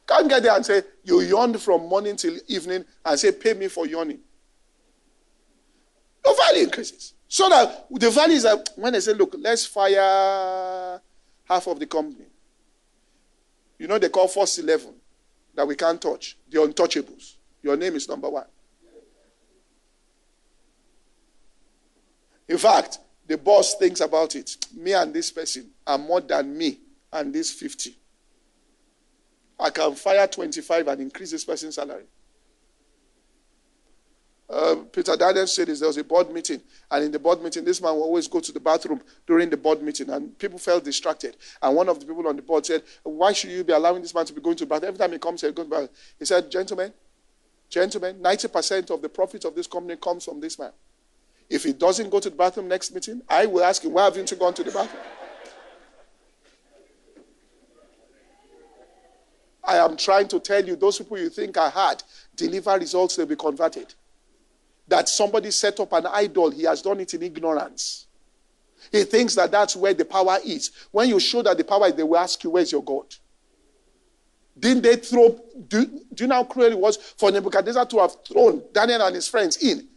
[SPEAKER 1] Can't get there and say, you yawned from morning till evening and say, pay me for yawning. Value increases. So that the value is that when they say, look, let's fire half of the company. You know, they call First 11 that we can't touch. The untouchables. Your name is number one. In fact, the boss thinks about it. Me and this person are more than me and this 50. I can fire 25 and increase this person's salary. Uh, Peter Daniel said this, there was a board meeting, and in the board meeting, this man will always go to the bathroom during the board meeting, and people felt distracted. And one of the people on the board said, Why should you be allowing this man to be going to the bathroom? Every time he comes here, he goes bathroom. He said, Gentlemen, gentlemen, 90% of the profit of this company comes from this man. If he doesn't go to the bathroom next meeting, I will ask him, Why haven't you gone to the bathroom? I am trying to tell you, those people you think are hard, deliver results, they'll be converted that somebody set up an idol, he has done it in ignorance. He thinks that that's where the power is. When you show that the power is, they will ask you, Where's your God? Didn't they throw, do, do you know how cruel it was for Nebuchadnezzar to have thrown Daniel and his friends in?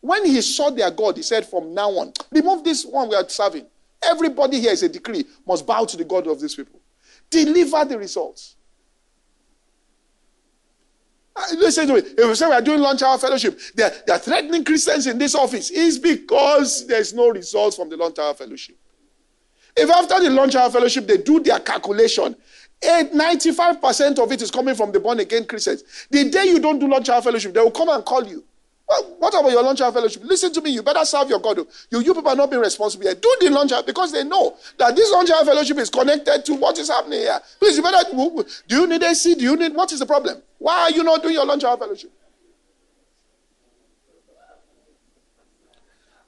[SPEAKER 1] When he saw their God, he said, From now on, remove this one we are serving. Everybody here is a decree, must bow to the God of these people. Deliver the results. Ah, Listen to me. If we say we are doing lunch hour fellowship, they are, they are threatening Christians in this office. It's because there's no results from the lunch hour fellowship. If after the lunch hour fellowship they do their calculation, 95% of it is coming from the born again Christians. The day you don't do lunch hour fellowship, they will come and call you. Well, what about your lunch hour fellowship? Listen to me. You better serve your God. Oh. You, you people are not being responsible here. Do the lunch hour because they know that this lunch hour fellowship is connected to what is happening here. Please, you better. Do you need AC? Do you need? What is the problem? Why are you not doing your lunch hour fellowship?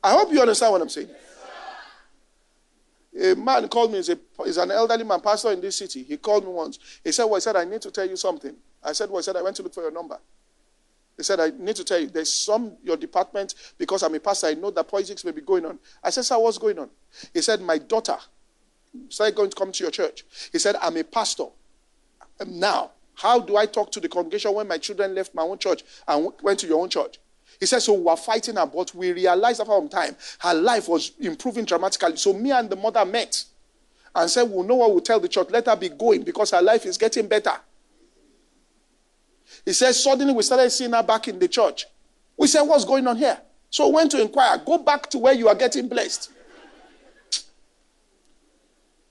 [SPEAKER 1] I hope you understand what I'm saying. A man called me, he's, a, he's an elderly man, pastor in this city. He called me once. He said, Well, he said, I need to tell you something. I said, Well, he said, I went to look for your number. He said, I need to tell you, there's some, your department, because I'm a pastor, I know that politics may be going on. I said, Sir, what's going on? He said, My daughter started going to come to your church. He said, I'm a pastor. Um, now, how do I talk to the congregation when my children left my own church and went to your own church? He said, So we were fighting her, but we realized after some time her life was improving dramatically. So me and the mother met and said, We'll know what we'll tell the church. Let her be going because her life is getting better. He says, Suddenly we started seeing her back in the church. We said, What's going on here? So went to inquire. Go back to where you are getting blessed.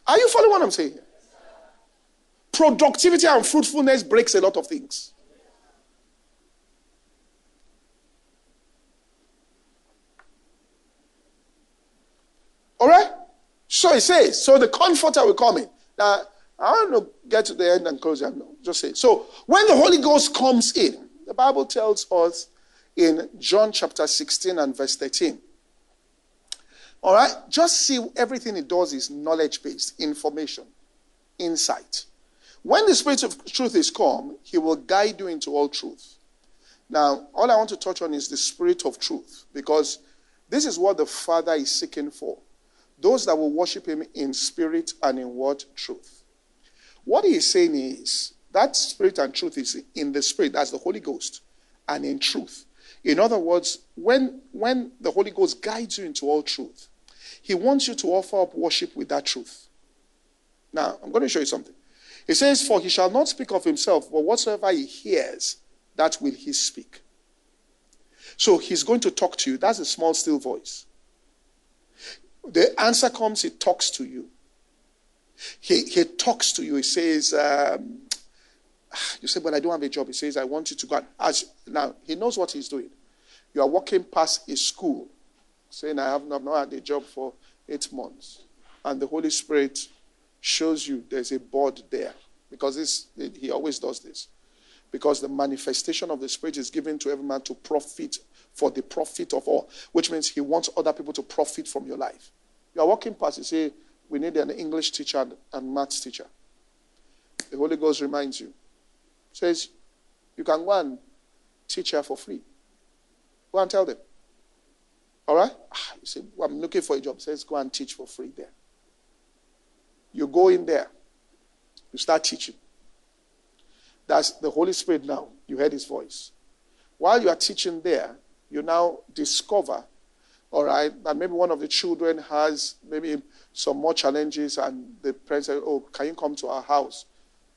[SPEAKER 1] Are you following what I'm saying? Productivity and fruitfulness breaks a lot of things. All right? So he says, so the comforter will come in. Now, I want to get to the end and close it. Just say. So when the Holy Ghost comes in, the Bible tells us in John chapter 16 and verse 13. All right? Just see everything it does is knowledge based, information, insight. When the Spirit of truth is come, he will guide you into all truth. Now, all I want to touch on is the Spirit of truth because this is what the Father is seeking for. Those that will worship him in spirit and in what? Truth. What he is saying is that spirit and truth is in the spirit, that's the Holy Ghost, and in truth. In other words, when, when the Holy Ghost guides you into all truth, he wants you to offer up worship with that truth. Now, I'm going to show you something. He says, For he shall not speak of himself, but whatsoever he hears, that will he speak. So he's going to talk to you. That's a small, still voice. The answer comes, he talks to you. He, he talks to you. He says, um, You say, But I don't have a job. He says, I want you to go. As, now, he knows what he's doing. You are walking past a school saying, I have not, not had a job for eight months. And the Holy Spirit shows you there's a board there. Because this, he always does this. Because the manifestation of the Spirit is given to every man to profit for the profit of all, which means he wants other people to profit from your life. You are walking past, you say, We need an English teacher and, and maths teacher. The Holy Ghost reminds you, says, You can go and teach her for free. Go and tell them. All right? Ah, you say, well, I'm looking for a job. Says, Go and teach for free there. You go in there, you start teaching. That's the Holy Spirit now. You heard his voice. While you are teaching there, you now discover, all right, that maybe one of the children has maybe some more challenges, and the parent says, Oh, can you come to our house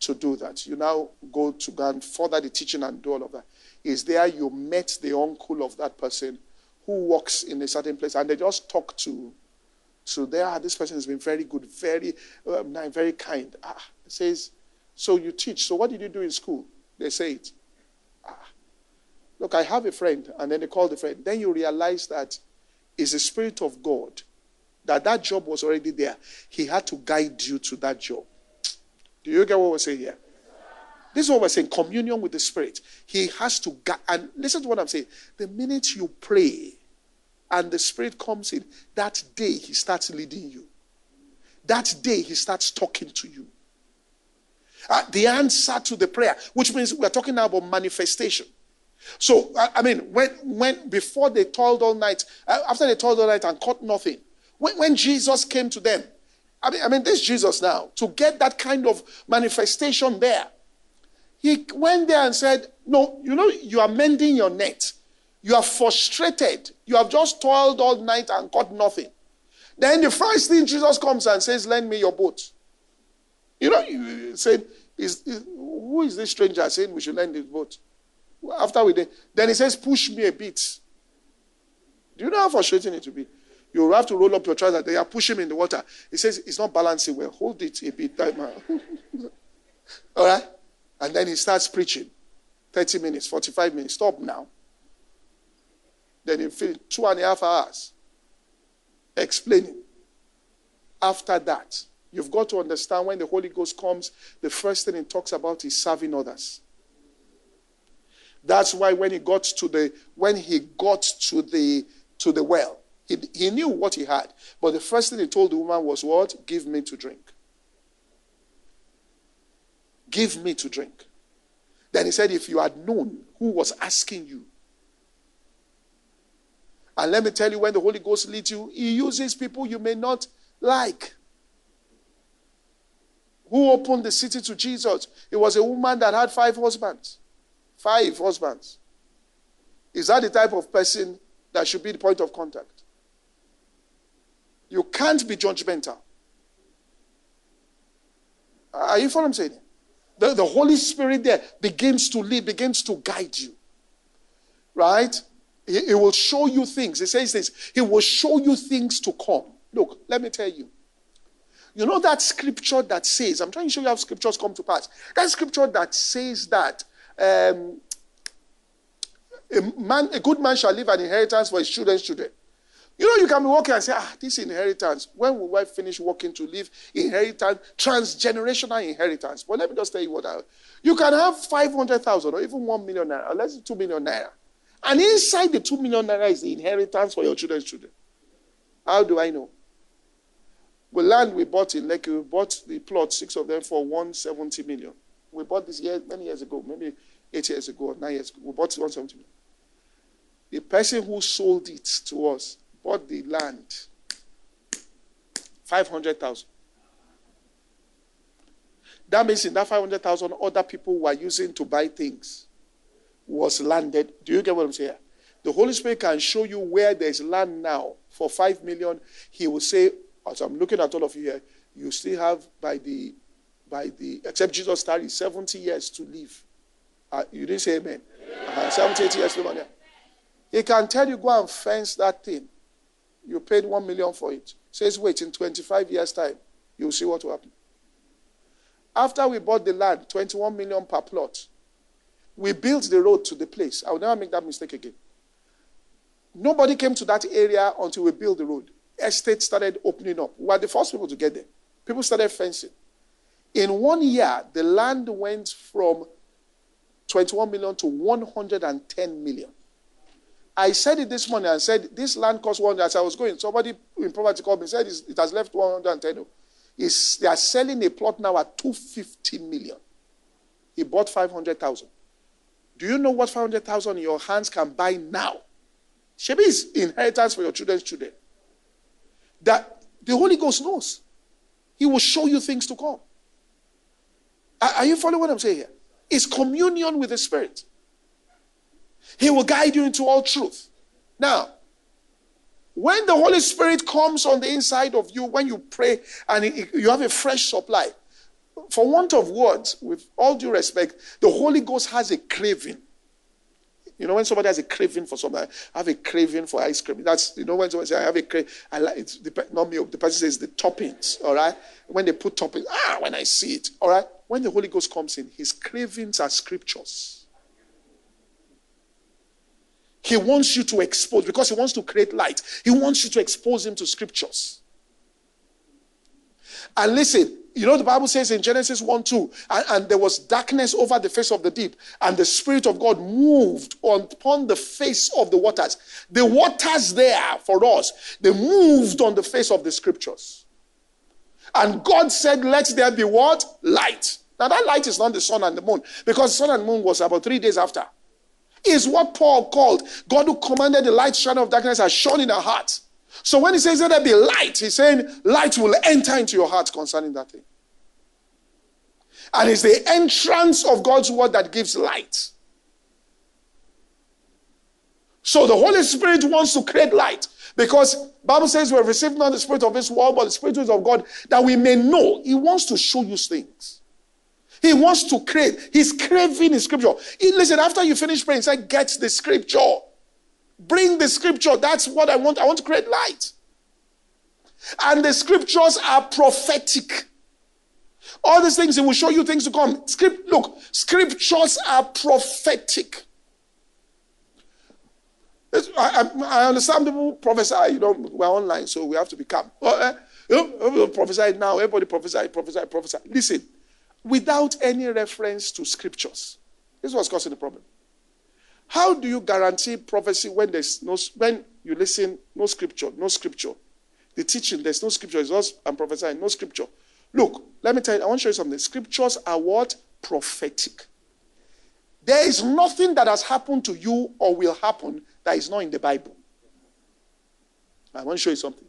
[SPEAKER 1] to do that? You now go to go and further the teaching and do all of that. Is there you met the uncle of that person who works in a certain place, and they just talk to to there. Ah, this person has been very good, very uh, very kind. Ah, says, so you teach. So what did you do in school? They say it. Look, I have a friend, and then they call the friend. Then you realize that it's the Spirit of God, that that job was already there. He had to guide you to that job. Do you get what we're saying here? This is what we're saying communion with the Spirit. He has to guide. And listen to what I'm saying. The minute you pray and the Spirit comes in, that day He starts leading you. That day He starts talking to you. Uh, the answer to the prayer, which means we're talking now about manifestation. So, I mean, when, when before they toiled all night, uh, after they toiled all night and caught nothing, when, when Jesus came to them, I mean, I mean, this Jesus now, to get that kind of manifestation there, he went there and said, No, you know, you are mending your net. You are frustrated. You have just toiled all night and caught nothing. Then the first thing Jesus comes and says, Lend me your boat. You know, you said, is, is, Who is this stranger saying we should lend his boat? After we did, then he says, push me a bit. Do you know how frustrating it will be? You have to roll up your trousers. They are pushing me in the water. He says, it's not balancing well. Hold it a bit. All right? And then he starts preaching. 30 minutes, 45 minutes. Stop now. Then he finished two and a half hours explaining. After that, you've got to understand when the Holy Ghost comes, the first thing he talks about is serving others. That's why when he got to the when he got to the to the well, he, he knew what he had. But the first thing he told the woman was what? Give me to drink. Give me to drink. Then he said, If you had known who was asking you. And let me tell you, when the Holy Ghost leads you, he uses people you may not like. Who opened the city to Jesus? It was a woman that had five husbands five husbands. Is that the type of person that should be the point of contact? You can't be judgmental. Are you following what I'm saying? The, the Holy Spirit there begins to lead, begins to guide you. Right? He, he will show you things. He says this He will show you things to come. Look, let me tell you. You know that scripture that says, I'm trying to show you how scriptures come to pass. That scripture that says that um, a, man, a good man shall leave an inheritance for his children's children. You know, you can be walking and say, ah, this inheritance, when will I finish working to leave inheritance, transgenerational inheritance? But let me just tell you what I, you can have 500,000 or even 1 million naira, or less than 2 million naira. And inside the 2 million naira is the inheritance for your children's children. How do I know? The land we bought in Lekki, we bought the plot, six of them, for 170 million. We bought this year, many years ago, maybe eight years ago, or nine years ago. We bought 170 million. The person who sold it to us bought the land 500,000. That means in that 500,000, other people were using to buy things was landed. Do you get what I'm saying? The Holy Spirit can show you where there's land now for 5 million. He will say, as I'm looking at all of you here, you still have by the, by the, except Jesus started 70 years to live. Uh, you didn't say amen. Uh, 70, 80 years to live. He can tell you, go and fence that thing. You paid 1 million for it. Says, wait, in 25 years' time, you'll see what will happen. After we bought the land, 21 million per plot, we built the road to the place. I will never make that mistake again. Nobody came to that area until we built the road. Estate started opening up. We were the first people to get there. People started fencing. In one year, the land went from 21 million to 110 million. I said it this morning and said this land cost 100. As I was going, somebody in property called me said it has left 110. It's, they are selling a plot now at 250 million. He bought 500,000. Do you know what 500,000 in your hands can buy now? Shebi is inheritance for your children's children. That the Holy Ghost knows. He will show you things to come. Are, you following what I'm saying here? It's communion with the Spirit. He will guide you into all truth. Now, when the Holy Spirit comes on the inside of you, when you pray and you have a fresh supply, for want of words, with all due respect, the Holy Ghost has a craving. You know, when somebody has a craving for something, I have a craving for ice cream. That's, you know, when somebody says, I have a craving, I like it, not me, the person says the toppings, all right? When they put toppings, ah, when I see it, all right? When the Holy Ghost comes in, his cravings are scriptures. He wants you to expose, because he wants to create light, he wants you to expose him to scriptures. And listen, you know, the Bible says in Genesis 1 2, and, and, there was darkness over the face of the deep, and the Spirit of God moved on, upon the face of the waters. The waters there for us, they moved on the face of the scriptures. And God said, Let there be what? Light. Now, that light is not the sun and the moon, because the sun and moon was about three days after. Is what Paul called God who commanded the light shadow of darkness has shone in our hearts. So when he says that there be light, he's saying light will enter into your heart concerning that thing. And it's the entrance of God's word that gives light. So the Holy Spirit wants to create light because Bible says we have received not the spirit of this world, but the spirit of God, that we may know. He wants to show you things. He wants to create. He's craving in scripture. He, listen, after you finish praying, say, get the scripture. Bring the scripture. That's what I want. I want to create light. And the scriptures are prophetic. All these things, it will show you things to come. Script, look, scriptures are prophetic. I, I, I, understand people prophesy, you know, we're online, so we have to be calm. Eh, you know, prophesy now, everybody prophesy, prophesy, prophesy. Listen, without any reference to scriptures, this was causing the problem. How do you guarantee prophecy when there's no when you listen, no scripture, no scripture? The teaching, there's no scripture, it's I'm prophesying, no scripture. Look, let me tell you, I want to show you something. Scriptures are what? Prophetic. There is nothing that has happened to you or will happen that is not in the Bible. I want to show you something.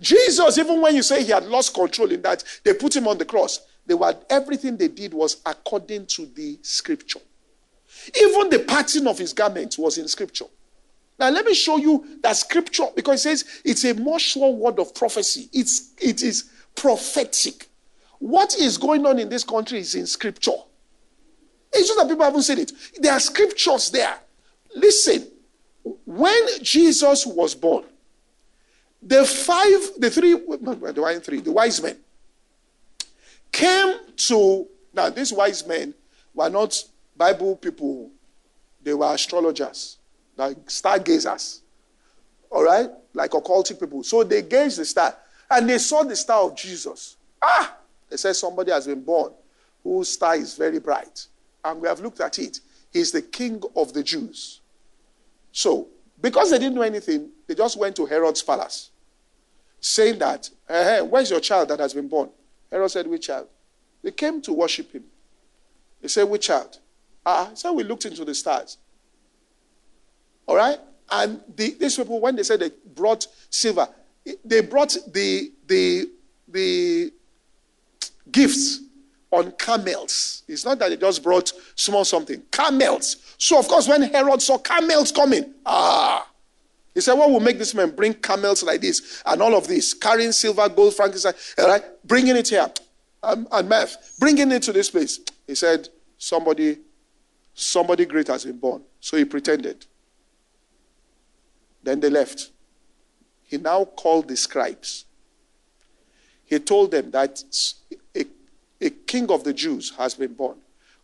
[SPEAKER 1] Jesus, even when you say he had lost control in that, they put him on the cross. They were everything they did was according to the scripture. Even the pattern of his garment was in scripture. Now let me show you that scripture because it says it's a more sure word of prophecy. It's it is prophetic. What is going on in this country is in scripture. It's just that people haven't seen it. There are scriptures there. Listen, when Jesus was born, the five, the three, the wine three, the wise men came to, now these wise men were not Bible people, they were astrologers, like stargazers, all right, like occultic people. So they gauged the star and they saw the star of Jesus. Ah, they said somebody has been born whose star is very bright. And we have looked at it. He's the king of the Jews. So, because they didn't know anything, they just went to Herod's palace, saying that, hey, where's your child that has been born? Herod said, which child? They came to worship him. They said, which child? Ah, so we looked into the stars. All right? And the, these people, when they said they brought silver, they brought the, the, the gifts on camels. It's not that they just brought small something, camels. So, of course, when Herod saw camels coming, ah, he said, What will make this man bring camels like this and all of this, carrying silver, gold, frankincense, right, bringing it here um, and meth, bringing it to this place? He said, Somebody, somebody great has been born. So he pretended. Then they left. He now called the scribes. He told them that a, king of the Jews has been born.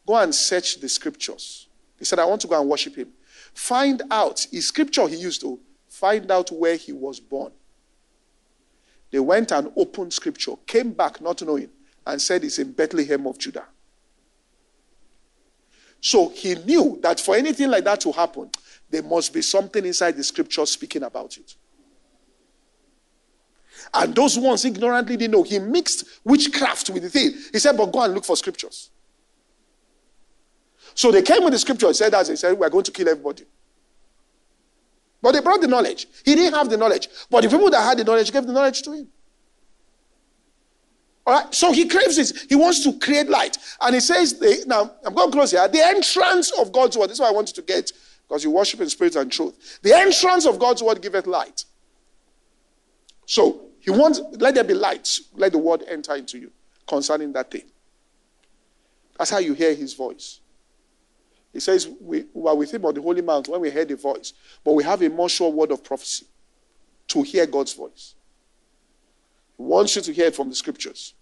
[SPEAKER 1] Go and search the scriptures. He said, I want to go and worship him. Find out, his scripture he used to find out where he was born. They went and opened scripture, came back not knowing, and said it's in Bethlehem of Judah. So he knew that for anything like that to happen, there must be something inside the scripture speaking about it. And those ones ignorantly didn't know. He mixed witchcraft with the thing. He said, but go and look for scriptures. So they came with the scripture and said, as they said, we're going to kill everybody. But they brought the knowledge. He didn't have the knowledge. But the people that had the knowledge gave the knowledge to him. All right. So he craves it. He wants to create light. And he says, the, now, I'm going close here. The entrance of God's word. This is what I want you to get because you worship in spirit and truth. The entrance of God's word giveth light. So he wants, let there be light. Let the word enter into you concerning that thing. That's how you hear his voice. He says, We were with him on the Holy Mount when we heard the voice, but we have a more sure word of prophecy to hear God's voice. He wants you to hear it from the scriptures.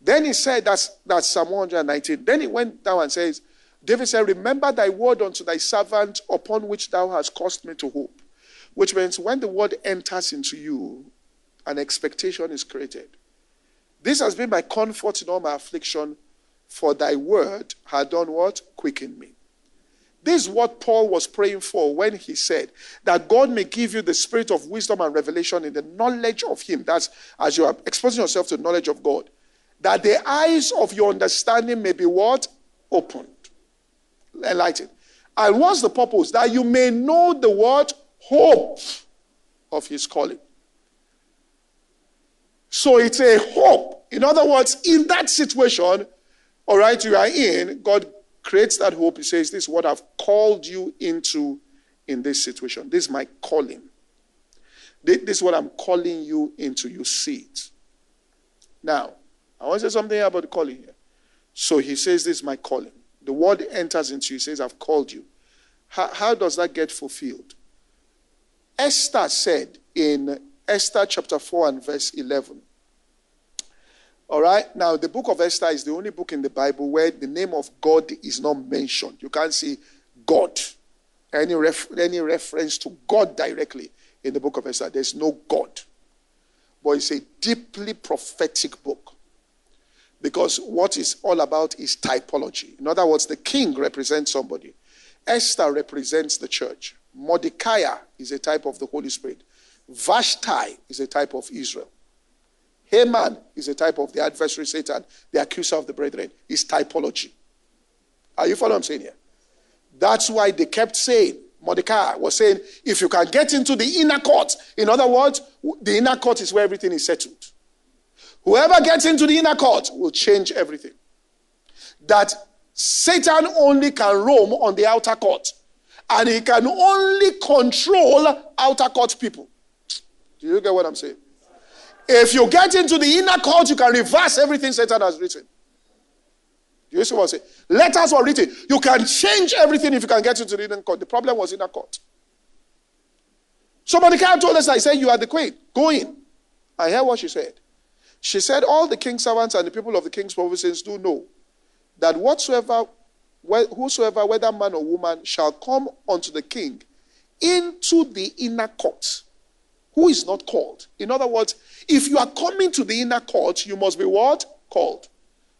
[SPEAKER 1] Then he said, That's, that's Psalm 119. Then he went down and says, David said, Remember thy word unto thy servant upon which thou hast caused me to hope. Which means when the word enters into you, an expectation is created. This has been my comfort in all my affliction, for thy word had done what? Quickened me. This is what Paul was praying for when he said that God may give you the spirit of wisdom and revelation in the knowledge of Him. That's as you are exposing yourself to knowledge of God. That the eyes of your understanding may be what? Opened. Enlightened. And what's the purpose? That you may know the word hope of His calling. So it's a hope. In other words, in that situation, all right, you are in, God creates that hope. He says, This is what I've called you into in this situation. This is my calling. This is what I'm calling you into. You see it. Now, I want to say something about the calling here. So he says, This is my calling. The word enters into you. He says, I've called you. How, how does that get fulfilled? Esther said in Esther chapter 4 and verse 11, all right. Now, the book of Esther is the only book in the Bible where the name of God is not mentioned. You can't see God, any, ref- any reference to God directly in the book of Esther. There's no God. But it's a deeply prophetic book. Because what it's all about is typology. In other words, the king represents somebody, Esther represents the church, Mordecai is a type of the Holy Spirit, Vashti is a type of Israel. Haman is a type of the adversary Satan, the accuser of the brethren. Is typology. Are you following what I'm saying here? That's why they kept saying, Mordecai was saying, if you can get into the inner court, in other words, the inner court is where everything is settled. Whoever gets into the inner court will change everything. That Satan only can roam on the outer court, and he can only control outer court people. Do you get what I'm saying? If you get into the inner court, you can reverse everything Satan has written. Do you see what I'm saying? Letters were written. You can change everything if you can get into the inner court. The problem was inner court. So Mordecai told us, I said, You are the queen. Go in. I hear what she said. She said, All the king's servants and the people of the king's provinces do know that whatsoever, whosoever, whether man or woman, shall come unto the king into the inner court, who is not called. In other words, if you are coming to the inner court, you must be what? Called.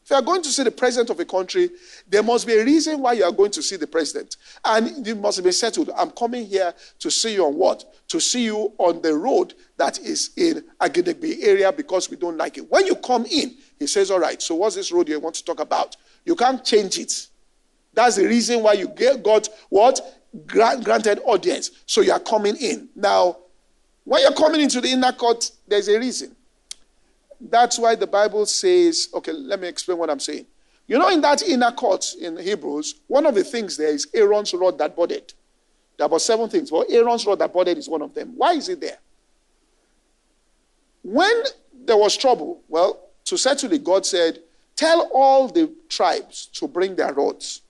[SPEAKER 1] If you are going to see the president of a country, there must be a reason why you are going to see the president. And it must be settled. I'm coming here to see you on what? To see you on the road that is in Agidingbi area because we don't like it. When you come in, he says, All right, so what's this road you want to talk about? You can't change it. That's the reason why you get, got what? Granted audience. So you are coming in. Now, when you're coming into the inner court, there's a reason. That's why the Bible says, okay, let me explain what I'm saying. You know, in that inner court in Hebrews, one of the things there is Aaron's rod that budded. There are about seven things, but Aaron's rod that budded is one of them. Why is it there? When there was trouble, well, to settle it, God said, Tell all the tribes to bring their rods.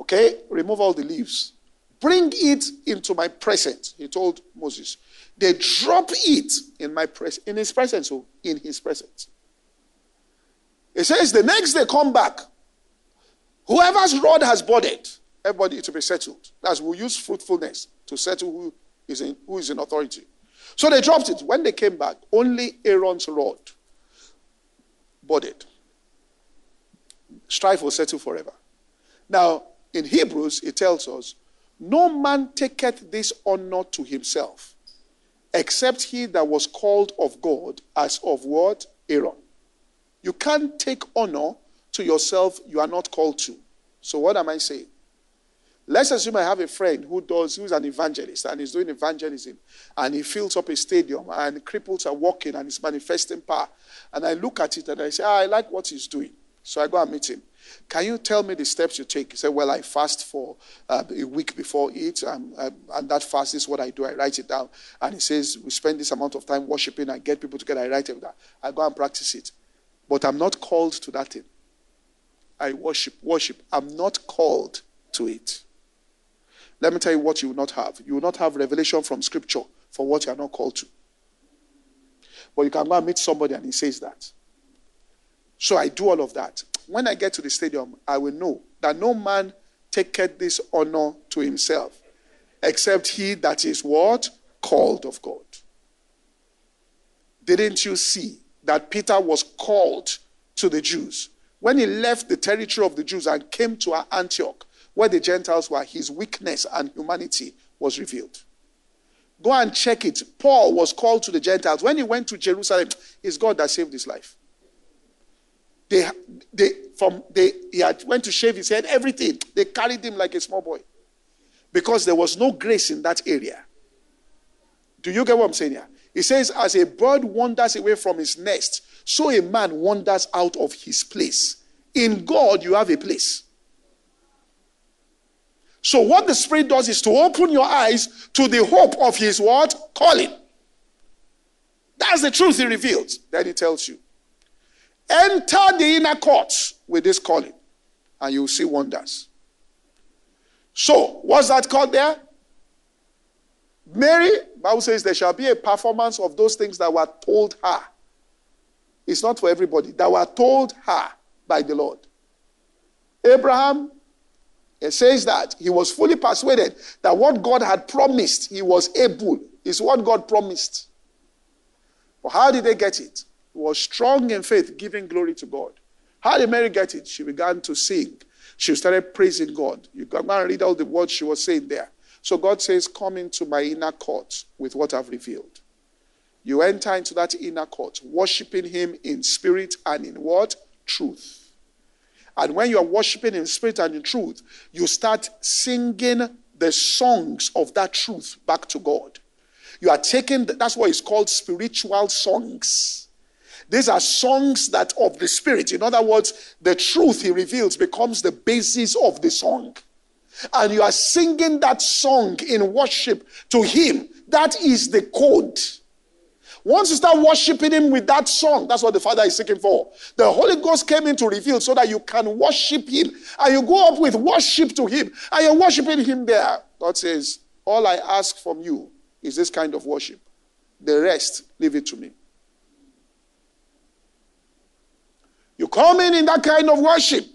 [SPEAKER 1] Okay, remove all the leaves. Bring it into my presence, he told Moses. They drop it in my pres- in his presence, so oh, in his presence. It says the next they come back, whoever's rod has budded, everybody to be settled. That's we use fruitfulness to settle who is in who is in authority. So they dropped it. When they came back, only Aaron's rod budded. Strife will settle forever. Now, in Hebrews, it tells us, No man taketh this honor to himself, except he that was called of God as of what? Aaron. You can't take honor to yourself you are not called to. So what am I saying? Let's assume I have a friend who does, who's an evangelist and he's doing evangelism and he fills up a stadium and cripples are walking and he's manifesting power. And I look at it and I say, ah, I like what he's doing. So I go and meet him. Can you tell me the steps you take? He said, Well, I fast for uh, a week before it, um, um, and that fast is what I do. I write it down. And he says, We spend this amount of time worshiping and get people together. I write it down. I go and practice it. But I'm not called to that thing. I worship, worship. I'm not called to it. Let me tell you what you will not have. You will not have revelation from Scripture for what you are not called to. But you can go and meet somebody and he says that. So I do all of that when I get to the stadium, I will know that no man taketh this honor to himself, except he that is what? Called of God. Didn't you see that Peter was called to the Jews? When he left the territory of the Jews and came to Antioch, where the Gentiles were, his weakness and humanity was revealed. Go and check it. Paul was called to the Gentiles. When he went to Jerusalem, it's God that saved his life. They, they, from they, he had went to shave his head, everything. They carried him like a small boy because there was no grace in that area. Do you get what I'm saying here? He says, as a bird wanders away from his nest, so a man wanders out of his place. In God, you have a place. So what the Spirit does is to open your eyes to the hope of his what? Calling. That's the truth he reveals. Then he tells you. Enter the inner courts with this calling, and you will see wonders. So, what's that called there? Mary, Bible says there shall be a performance of those things that were told her. It's not for everybody, that were told her by the Lord. Abraham, it says that he was fully persuaded that what God had promised, he was able, is what God promised. But how did they get it? Was strong in faith, giving glory to God. How did Mary get it? She began to sing. She started praising God. You can go and read all the words she was saying there. So God says, Come into my inner court with what I've revealed. You enter into that inner court, worshiping Him in spirit and in what? Truth. And when you are worshiping in spirit and in truth, you start singing the songs of that truth back to God. You are taking, that's what is called spiritual songs. These are songs that of the Spirit. In other words, the truth he reveals becomes the basis of the song. And you are singing that song in worship to him. That is the code. Once you start worshiping him with that song, that's what the Father is seeking for. The Holy Ghost came in to reveal so that you can worship him. And you go up with worship to him. And you're worshiping him there. God says, All I ask from you is this kind of worship. The rest, leave it to me. You come in in that kind of worship.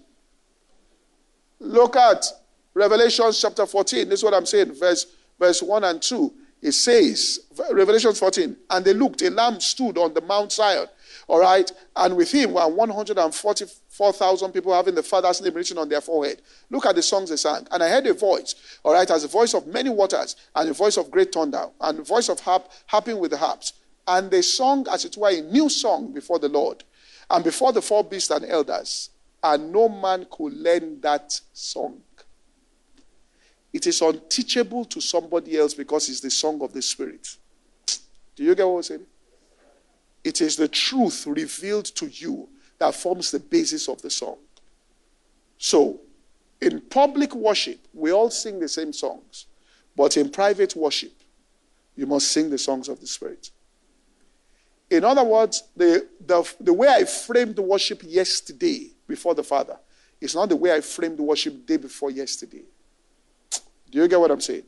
[SPEAKER 1] Look at Revelation chapter 14. This is what I'm saying, verse, verse 1 and 2. It says, Revelation 14, and they looked, a lamb stood on the Mount Zion, all right, and with him were 144,000 people having the Father's name written on their forehead. Look at the songs they sang. And I heard a voice, all right, as a voice of many waters, and a voice of great thunder, and a voice of harp, harping with the harps. And they sung, as it were, a new song before the Lord, and before the four beasts and elders, and no man could learn that song. It is unteachable to somebody else because it's the song of the Spirit. Do you get what I'm saying? It is the truth revealed to you that forms the basis of the song. So, in public worship, we all sing the same songs. But in private worship, you must sing the songs of the Spirit. In other words, the, the, the way I framed the worship yesterday before the Father is not the way I framed the worship day before yesterday. Do you get what I'm saying?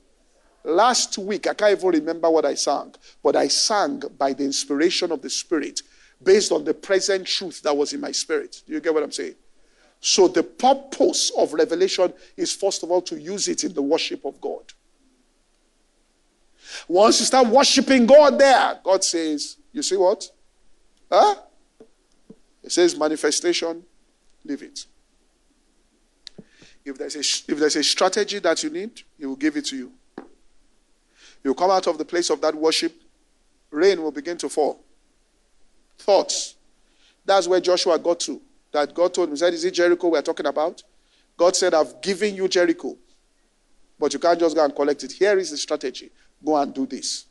[SPEAKER 1] Last week, I can't even remember what I sang, but I sang by the inspiration of the Spirit based on the present truth that was in my spirit. Do you get what I'm saying? So, the purpose of revelation is first of all to use it in the worship of God. Once you start worshiping God there, God says, You see what? Huh? It says manifestation, leave it. If there's, a, if there's a strategy that you need, He will give it to you. You come out of the place of that worship, rain will begin to fall. Thoughts. That's where Joshua got to. That God told him, He said, Is it Jericho we're talking about? God said, I've given you Jericho. But you can't just go and collect it. Here is the strategy go and do this.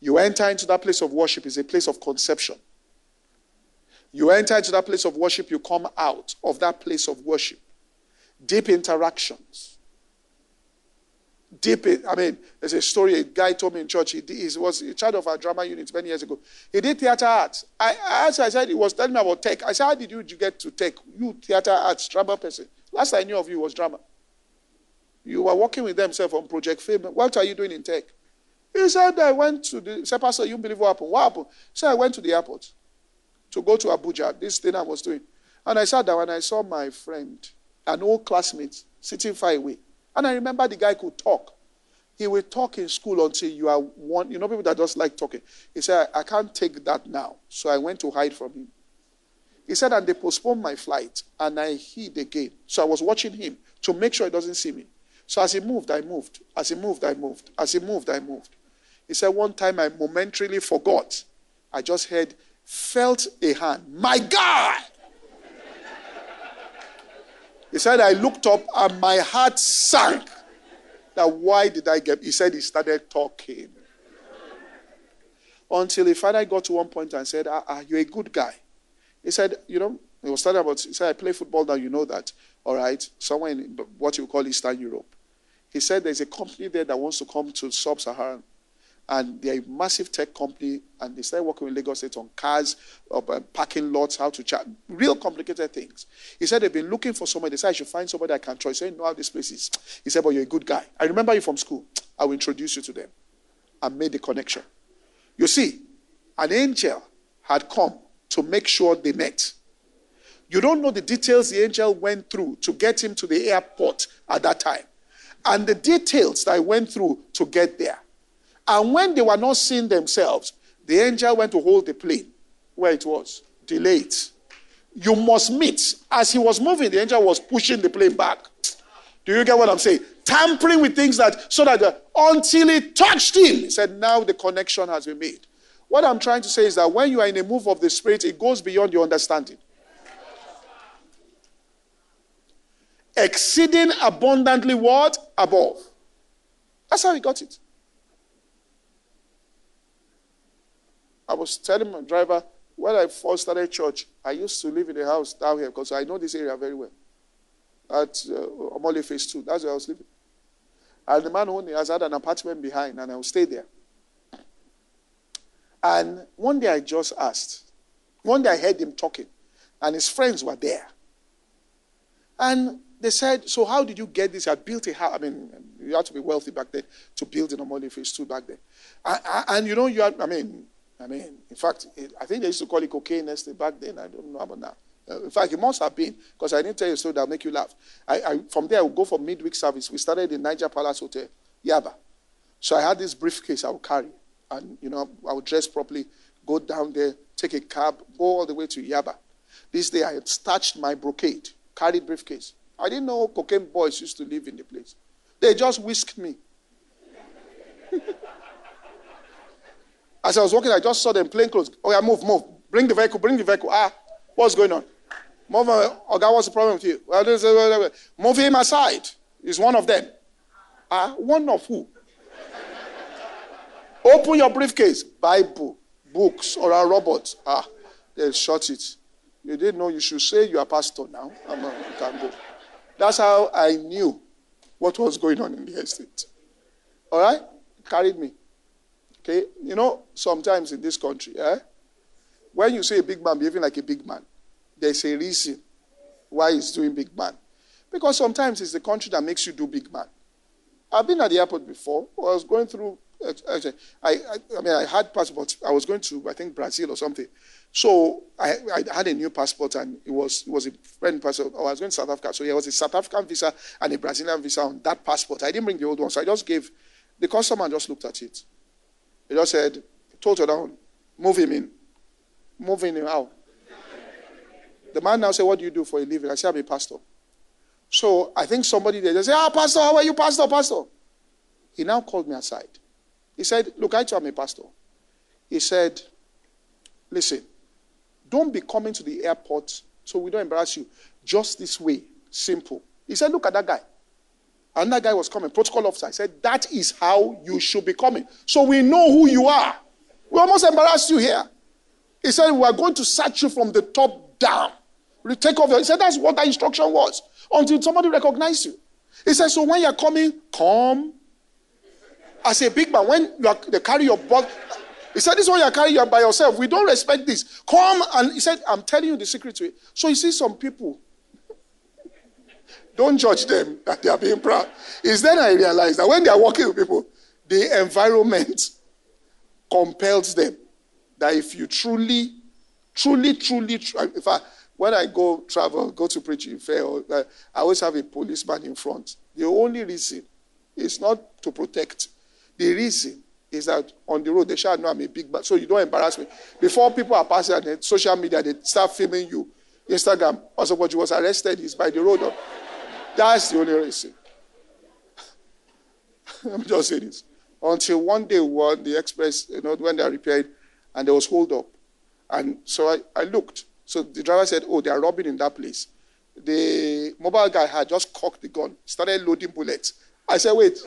[SPEAKER 1] You enter into that place of worship, is a place of conception. You enter into that place of worship, you come out of that place of worship deep interactions. Deep, I mean, there's a story a guy told me in church. He, he was a child of our drama unit many years ago. He did theater arts. I asked, I said, he was telling me about tech. I said, How did you, get to tech? You, theater arts, drama person. Last I knew of you was drama. You were working with themselves on Project Fame. What are you doing in tech? He said, I went to the, said, Pastor, you believe what happened? What happened? He said, I went to the airport to go to Abuja, this thing I was doing. And I sat down and I saw my friend an old classmate sitting far away. And I remember the guy could talk. He will talk in school until you are one. You know, people that just like talking. He said, I can't take that now. So I went to hide from him. He said, and they postponed my flight, and I hid again. So I was watching him to make sure he doesn't see me. So as he moved, I moved. As he moved, I moved. As he moved, I moved. He said, one time I momentarily forgot. I just heard, felt a hand. My God! He said, I looked up and my heart sank. That why did I get? He said he started talking. Until he finally got to one point and said, ah, ah, you're a good guy. He said, you know, he was talking about, he said, I play football now, you know that. All right, somewhere in what you call Eastern Europe. He said there's a company there that wants to come to sub-Saharan and they're a massive tech company, and they started working with Lagos State on cars, uh, parking lots, how to chat, real complicated things. He said they've been looking for somebody. They said I should find somebody I can trust. He said, know how this place is. He said, but you're a good guy. I remember you from school. I will introduce you to them. I made the connection. You see, an angel had come to make sure they met. You don't know the details the angel went through to get him to the airport at that time, and the details that I went through to get there. And when they were not seeing themselves, the angel went to hold the plane where it was, delayed. You must meet. As he was moving, the angel was pushing the plane back. Do you get what I'm saying? Tampering with things that, so that the, until it touched him, he said, now the connection has been made. What I'm trying to say is that when you are in a move of the Spirit, it goes beyond your understanding. Exceeding abundantly what? Above. That's how he got it. I was telling my driver when I first started church, I used to live in a house down here because I know this area very well. At uh, Omole Phase 2. That's where I was living. And the man only has had an apartment behind, and I will stay there. And one day I just asked. One day I heard him talking, and his friends were there. And they said, So how did you get this? I built a house. I mean, you had to be wealthy back then to build an Omole phase two back then. And, and you know, you had, I mean, I mean, in fact, it, I think they used to call it cocaine estate back then. I don't know about now. Uh, in fact, it must have been because I didn't tell you story that'll make you laugh. I, I, from there, I would go for midweek service. We started in Niger Palace Hotel, Yaba. So I had this briefcase I would carry, and you know, I would dress properly, go down there, take a cab, go all the way to Yaba. This day, I had starched my brocade, carried briefcase. I didn't know cocaine boys used to live in the place. They just whisked me. As I was walking, I just saw them plain clothes. Oh, yeah, move, move. Bring the vehicle, bring the vehicle. Ah, what's going on? Move, uh, oh, God, what's the problem with you? Well, this, uh, move him aside. He's one of them. Ah, one of who? Open your briefcase. Bible, books, or a robot. Ah, they shut it. You didn't know you should say you are pastor now. I'm a, can go. That's how I knew what was going on in the estate. All right? Carried me. Okay? You know, sometimes in this country, eh, when you see a big man behaving like a big man, there's a reason why he's doing big man. Because sometimes it's the country that makes you do big man. I've been at the airport before. I was going through, I, I, I mean, I had passport. I was going to, I think, Brazil or something. So I, I, had a new passport and it was, it was a friend passport. Oh, I was going to South Africa. So there was a South African visa and a Brazilian visa on that passport. I didn't bring the old one. So I just gave, the customer and just looked at it. He just said, her down, move him in. Move him out. The man now said, What do you do for a living? I said, I'm a pastor. So I think somebody there just said, Ah, Pastor, how are you, Pastor, Pastor? He now called me aside. He said, Look, I too am a pastor. He said, Listen, don't be coming to the airport so we don't embarrass you. Just this way. Simple. He said, Look at that guy. And that guy was coming, protocol officer. I said, That is how you should be coming. So we know who you are. We almost embarrassed you here. He said, We are going to search you from the top down. We take off your. He said, That's what that instruction was. Until somebody recognizes you. He said, So when you're coming, come. As a big man, when you are, they carry your bag, he said, This is you're carrying by yourself. We don't respect this. Come and he said, I'm telling you the secret to it. So you see some people don't judge them that they are being proud. It's then I realized that when they are working with people, the environment compels them that if you truly, truly, truly, in fact, when I go travel, go to preach in fair, uh, I always have a policeman in front. The only reason is not to protect. The reason is that on the road they shall know I'm a big man, so you don't embarrass me. Before people are passing on social media, they start filming you. Instagram, also what you was arrested is by the road. That's the only reason. Let me just say this. Until one day, when the express, you know, when they are repaired, and there was hold up. And so I, I looked. So the driver said, Oh, they are robbing in that place. The mobile guy had just cocked the gun, started loading bullets. I said, Wait,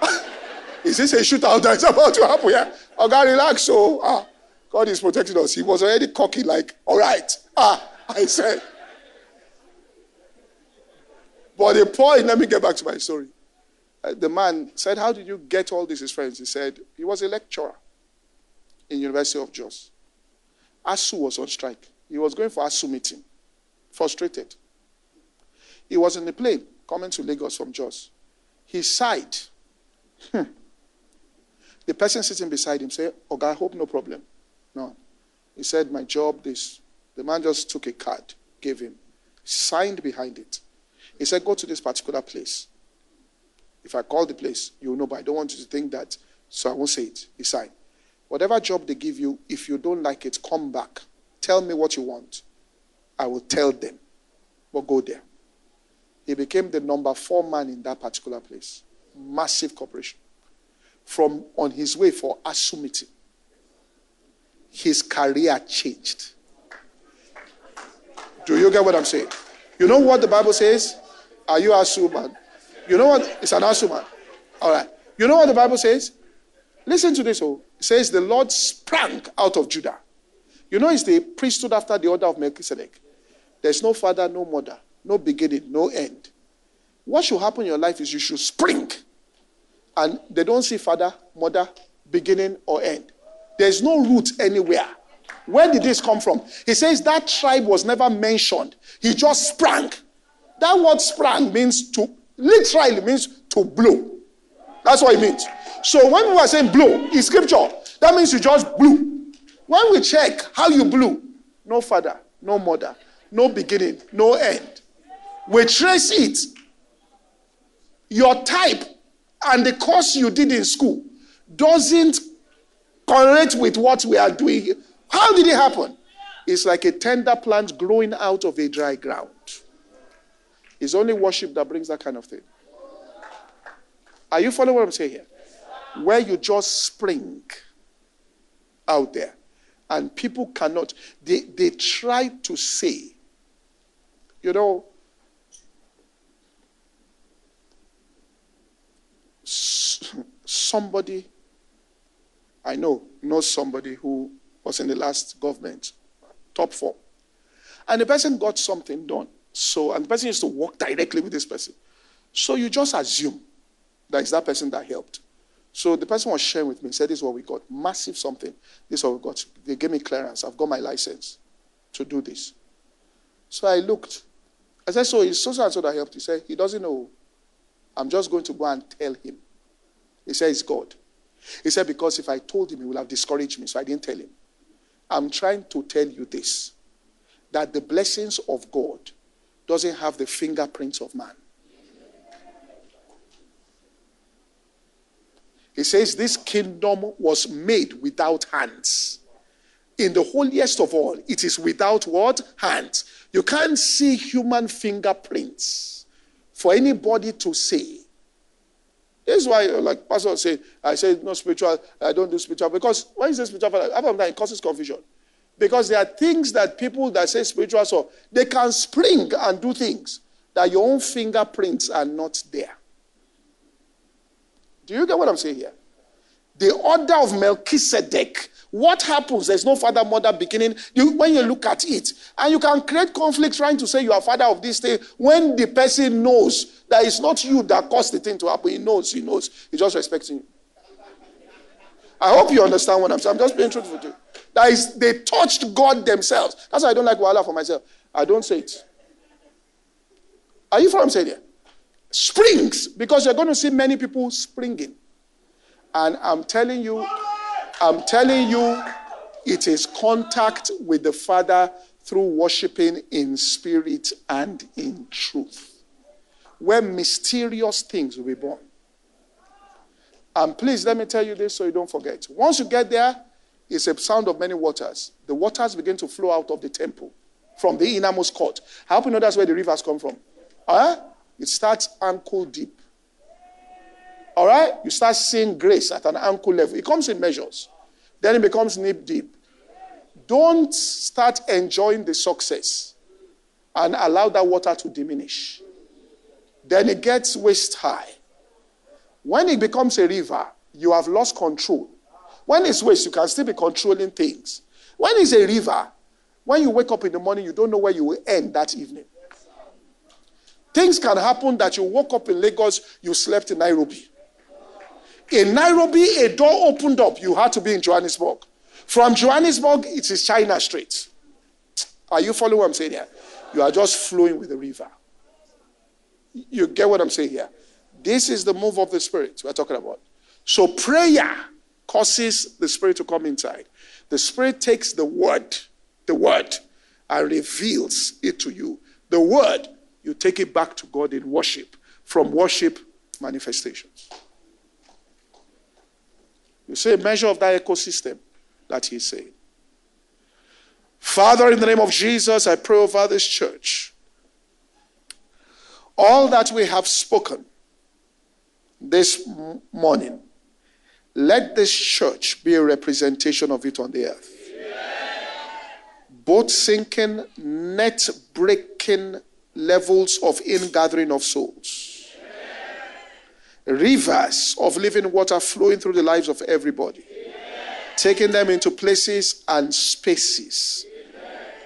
[SPEAKER 1] is this a shootout that's about to happen here? Oh, God, relax. So, ah, God is protecting us. He was already cocky, like, All right. Ah, I said, but the point, let me get back to my story. Uh, the man said, How did you get all these friends? He said, He was a lecturer in University of Jos. ASUU was on strike. He was going for ASUU meeting, frustrated. He was in the plane coming to Lagos from Jos. He sighed. Hmm. The person sitting beside him said, Oh, God, I hope no problem. No. He said, My job, this. The man just took a card, gave him, signed behind it. He said, Go to this particular place. If I call the place, you'll know, but I don't want you to think that, so I won't say it. He signed. Whatever job they give you, if you don't like it, come back. Tell me what you want. I will tell them. But go there. He became the number four man in that particular place. Massive corporation. From on his way for ASUU meeting, his career changed. Do you get what I'm saying? You know what the Bible says? Are you a man? You know what? It's an ASUU man. All right. You know what the Bible says? Listen to this. Oh, it says the Lord sprang out of Judah. You know, it's the priesthood after the order of Melchizedek. There's no father, no mother, no beginning, no end. What should happen in your life is you should spring. And they don't see father, mother, beginning, or end. There's no root anywhere. Where did this come from? He says that tribe was never mentioned. He just sprang. That word sprang means to, literally means to blow. That's what it means. So when we are saying blow in scripture, that means you just blew. When we check how you blew, no father, no mother, no beginning, no end. We trace it. Your type and the course you did in school doesn't correlate with what we are doing. How did it happen? It's like a tender plant growing out of a dry ground. It's only worship that brings that kind of thing. Are you following what I'm saying here? Where you just spring out there and people cannot, they, they try to say, you know, somebody I know knows somebody who was in the last government, top four. And the person got something done. So, and the person used to work directly with this person. So you just assume that it's that person that helped. So the person was sharing with me, said, This is what we got. Massive something. This is what we got. They gave me clearance. I've got my license to do this. So I looked. I said, So it's so and so that helped. He said, He doesn't know. I'm just going to go and tell him. He said, It's God. He said, Because if I told him, he would have discouraged me. So I didn't tell him. I'm trying to tell you this that the blessings of God doesn't have the fingerprints of man. He says, This kingdom was made without hands. In the holiest of all, it is without what? Hands. You can't see human fingerprints for anybody to say this is why, like Pastor said, I say no spiritual, I don't do spiritual. Because when you say spiritual, that it causes confusion. Because there are things that people that say spiritual, so they can spring and do things that your own fingerprints are not there. Do you get what I'm saying here? The order of Melchizedek what happens? There's no father, mother beginning. You, when you look at it, and you can create conflict trying to say you are father of this thing when the person knows that it's not you that caused the thing to happen. He knows, he knows. He's just respecting you. I hope you understand what I'm saying. I'm just being truthful to you. That is, they touched God themselves. That's why I don't like Wala for myself. I don't say it. Are you from here? Springs, because you're going to see many people springing. And I'm telling you, I'm telling you, it is contact with the Father through worshiping in spirit and in truth, where mysterious things will be born. And please let me tell you this so you don't forget. Once you get there, it's a sound of many waters. The waters begin to flow out of the temple from the innermost court. I hope you know that's where the rivers come from. Huh? It starts ankle deep. All right? You start seeing grace at an ankle level. It comes in measures. Then it becomes knee deep. Don't start enjoying the success and allow that water to diminish. Then it gets waist high. When it becomes a river, you have lost control. When it's waste, you can still be controlling things. When it's a river, when you wake up in the morning, you don't know where you will end that evening. Things can happen that you woke up in Lagos, you slept in Nairobi. In Nairobi, a door opened up. You had to be in Johannesburg. From Johannesburg, it is China Street. Are you following what I'm saying here? You are just flowing with the river. You get what I'm saying here? This is the move of the Spirit we're talking about. So prayer causes the Spirit to come inside. The Spirit takes the word, the word, and reveals it to you. The word, you take it back to God in worship. From worship, manifestations. You see a measure of that ecosystem that he's saying. Father, in the name of Jesus, I pray over this church. All that we have spoken this morning, let this church be a representation of it on the earth. Both sinking, net breaking levels of ingathering of souls rivers of living water flowing through the lives of everybody, taking them into places and spaces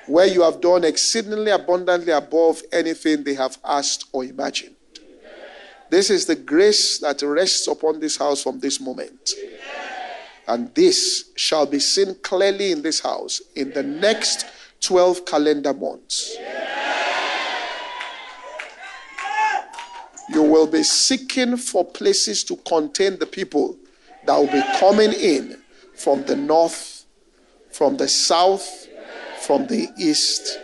[SPEAKER 1] where you have done exceedingly abundantly above anything they have asked or imagined. This is the grace that rests upon this house from this moment. And this shall be seen clearly in this house in the next 12 calendar months. you will be seeking for places to contain the people that will be coming in from the north, from the south, from the east,